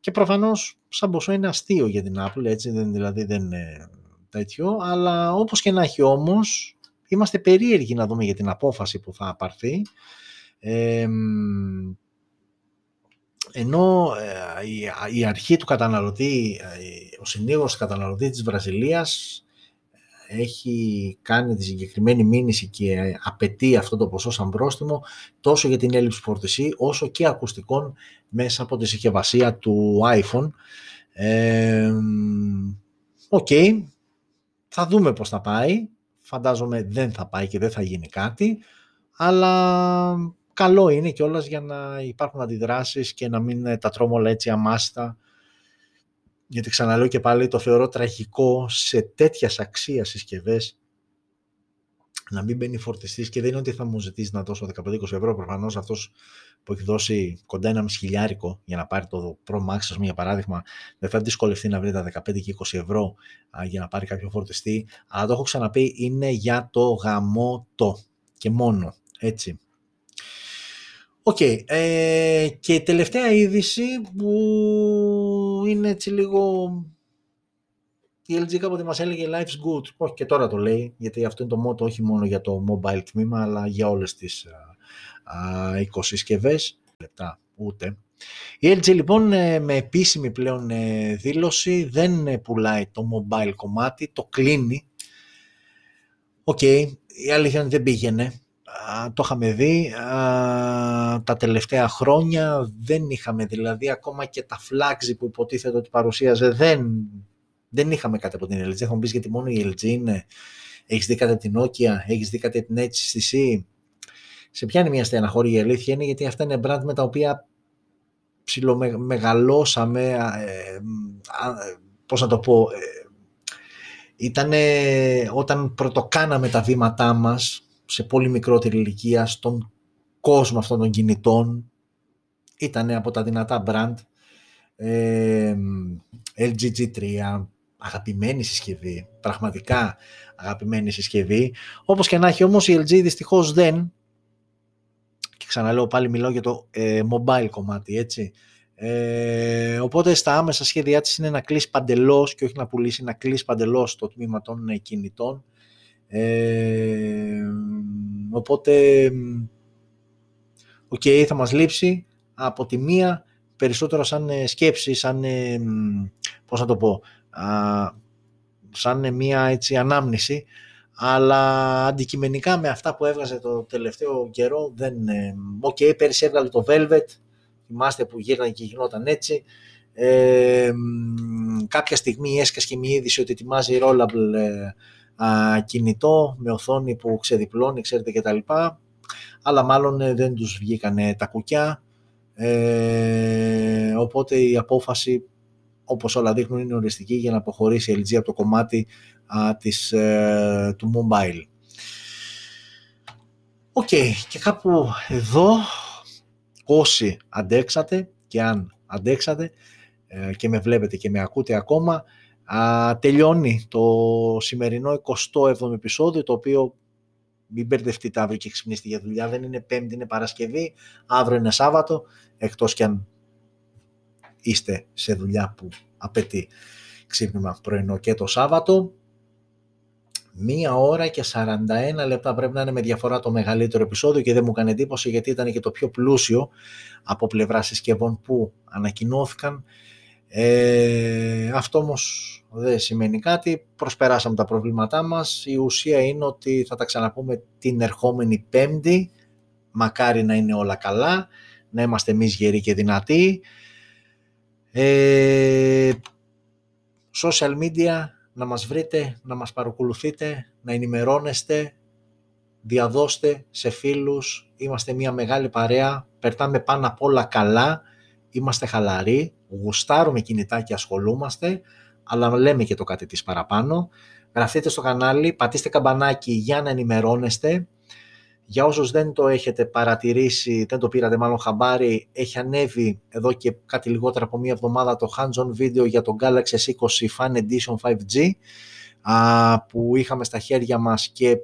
και προφανώς σαν ποσό είναι αστείο για την Apple, έτσι, δεν, δηλαδή δεν είναι τέτοιο, αλλά όπως και να έχει όμως, είμαστε περίεργοι να δούμε για την απόφαση που θα πάρθει. ενώ ε, η, αρχή του καταναλωτή, ε, ο συνήγορος του καταναλωτή της Βραζιλίας έχει κάνει τη συγκεκριμένη μήνυση και απαιτεί αυτό το ποσό σαν πρόστιμο τόσο για την έλλειψη φορτιστή όσο και ακουστικών μέσα από τη συσκευασία του iPhone. OK, θα δούμε πώς θα πάει. Φαντάζομαι δεν θα πάει και δεν θα γίνει κάτι, αλλά καλό είναι κιόλας για να υπάρχουν αντιδράσεις και να μην τα τρώμε όλα έτσι αμάστα γιατί ξαναλέω και πάλι το θεωρώ τραγικό σε τέτοιας αξίας συσκευές να μην μπαίνει φορτιστής και δεν είναι ότι θα μου ζητήσεις να δώσω 15-20 ευρώ. Προφανώς αυτός που έχει δώσει κοντά ένα χιλιάρικο για να πάρει το Pro Max, ας πούμε, για παράδειγμα, δεν θα δυσκολευτεί να βρει τα 15 και 20 ευρώ α, για να πάρει κάποιο φορτιστή. Αλλά το έχω ξαναπεί, είναι για το γαμό το και μόνο. Έτσι. OK. Okay, ε, και η τελευταία είδηση που είναι έτσι λίγο η LG κάποτε μας έλεγε life's good. Όχι και τώρα το λέει, γιατί αυτό είναι το μότο όχι μόνο για το mobile τμήμα, αλλά για όλες τις α, οικοσυσκευές. Λεπτά, ούτε. Η LG λοιπόν ε, με επίσημη πλέον ε, δήλωση δεν ε, πουλάει το mobile κομμάτι, το κλείνει. OK, okay, η αλήθεια είναι δεν πήγαινε. Το είχαμε δει τα τελευταία χρόνια, δεν είχαμε δηλαδή ακόμα και τα flags που υποτίθεται ότι παρουσίαζε δεν δεν είχαμε κάτι από την LG. Θα μου πει γιατί μόνο η LG είναι. Έχεις δει κάτι την Nokia, έχεις δει κάτι την HTC. Σε πιάνει μια στεναχώρια η αλήθεια είναι γιατί αυτά είναι brand με τα οποία ψιλομεγαλώσαμε. Ε, πώς να το πω. Ε, ήταν όταν πρωτοκάναμε τα βήματά μας σε πολύ μικρότερη ηλικία στον κόσμο αυτών των κινητών ήταν από τα δυνατά brand ε, LG G3, αγαπημένη συσκευή, πραγματικά αγαπημένη συσκευή. Όπως και να έχει όμως η LG δυστυχώς δεν, και ξαναλέω πάλι μιλάω για το ε, mobile κομμάτι, έτσι. Ε, οπότε στα άμεσα σχέδιά της είναι να κλείσει παντελώς και όχι να πουλήσει, να κλείσει παντελώς το τμήμα των ε, κινητών. Ε, οπότε, OK, okay, θα μας λείψει από τη μία περισσότερο σαν ε, σκέψη, σαν, πώς να το πω, σαν μια έτσι ανάμνηση, αλλά αντικειμενικά με αυτά που έβγαζε το τελευταίο καιρό δεν... OK, okay, πέρυσι έβγαλε το Velvet, θυμάστε που γύρνανε και γινόταν έτσι. Ε, κάποια στιγμή έσκασε και μια είδηση ότι ετοιμάζει rollable ε, κινητό με οθόνη που ξεδιπλώνει, ξέρετε και τα λοιπά. Αλλά μάλλον ε, δεν τους βγήκανε τα κουκιά. Ε, οπότε η απόφαση όπως όλα δείχνουν είναι οριστική για να αποχωρήσει η LG από το κομμάτι α, της, ε, του mobile. OK, okay, και κάπου εδώ όσοι αντέξατε και αν αντέξατε ε, και με βλέπετε και με ακούτε ακόμα α, τελειώνει το σημερινό 27ο επεισόδιο το οποίο μην μπερδευτείτε αύριο και ξυπνήσετε για δουλειά δεν είναι πέμπτη, είναι Παρασκευή αύριο είναι Σάββατο εκτός και αν είστε σε δουλειά που απαιτεί ξύπνημα πρωινό και το Σάββατο. Μία ώρα και 41 λεπτά πρέπει να είναι με διαφορά το μεγαλύτερο επεισόδιο και δεν μου έκανε εντύπωση γιατί ήταν και το πιο πλούσιο από πλευρά συσκευών που ανακοινώθηκαν. Ε, αυτό όμως δεν σημαίνει κάτι, προσπεράσαμε τα προβλήματά μας. Η ουσία είναι ότι θα τα ξαναπούμε την ερχόμενη πέμπτη, μακάρι να είναι όλα καλά, να είμαστε εμείς γεροί και δυνατοί. Ε, social media, να μας βρείτε, να μας παρακολουθείτε, να ενημερώνεστε, διαδώστε σε φίλους, είμαστε μια μεγάλη παρέα, περτάμε πάνω απ' όλα καλά, είμαστε χαλαροί, γουστάρουμε κινητά και ασχολούμαστε, αλλά λέμε και το κάτι της παραπάνω. Γραφτείτε στο κανάλι, πατήστε καμπανάκι για να ενημερώνεστε, για όσους δεν το έχετε παρατηρήσει, δεν το πήρατε μάλλον χαμπάρι, έχει ανέβει εδώ και κάτι λιγότερο από μία εβδομάδα το hands-on βίντεο για το Galaxy S20 Fan Edition 5G που είχαμε στα χέρια μας και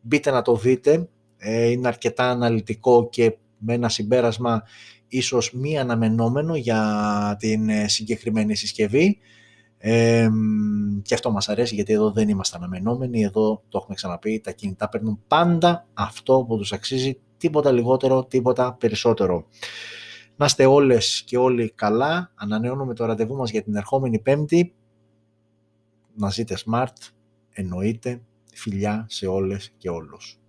μπείτε να το δείτε. Ε, είναι αρκετά αναλυτικό και με ένα συμπέρασμα ίσως μη αναμενόμενο για την ε, συγκεκριμένη συσκευή. Ε, και αυτό μας αρέσει γιατί εδώ δεν είμαστε αναμενόμενοι, εδώ το έχουμε ξαναπεί, τα κινητά παίρνουν πάντα αυτό που τους αξίζει, τίποτα λιγότερο, τίποτα περισσότερο. Να είστε όλες και όλοι καλά, ανανεώνουμε το ραντεβού μας για την ερχόμενη πέμπτη, να ζείτε smart, εννοείται, φιλιά σε όλες και όλους.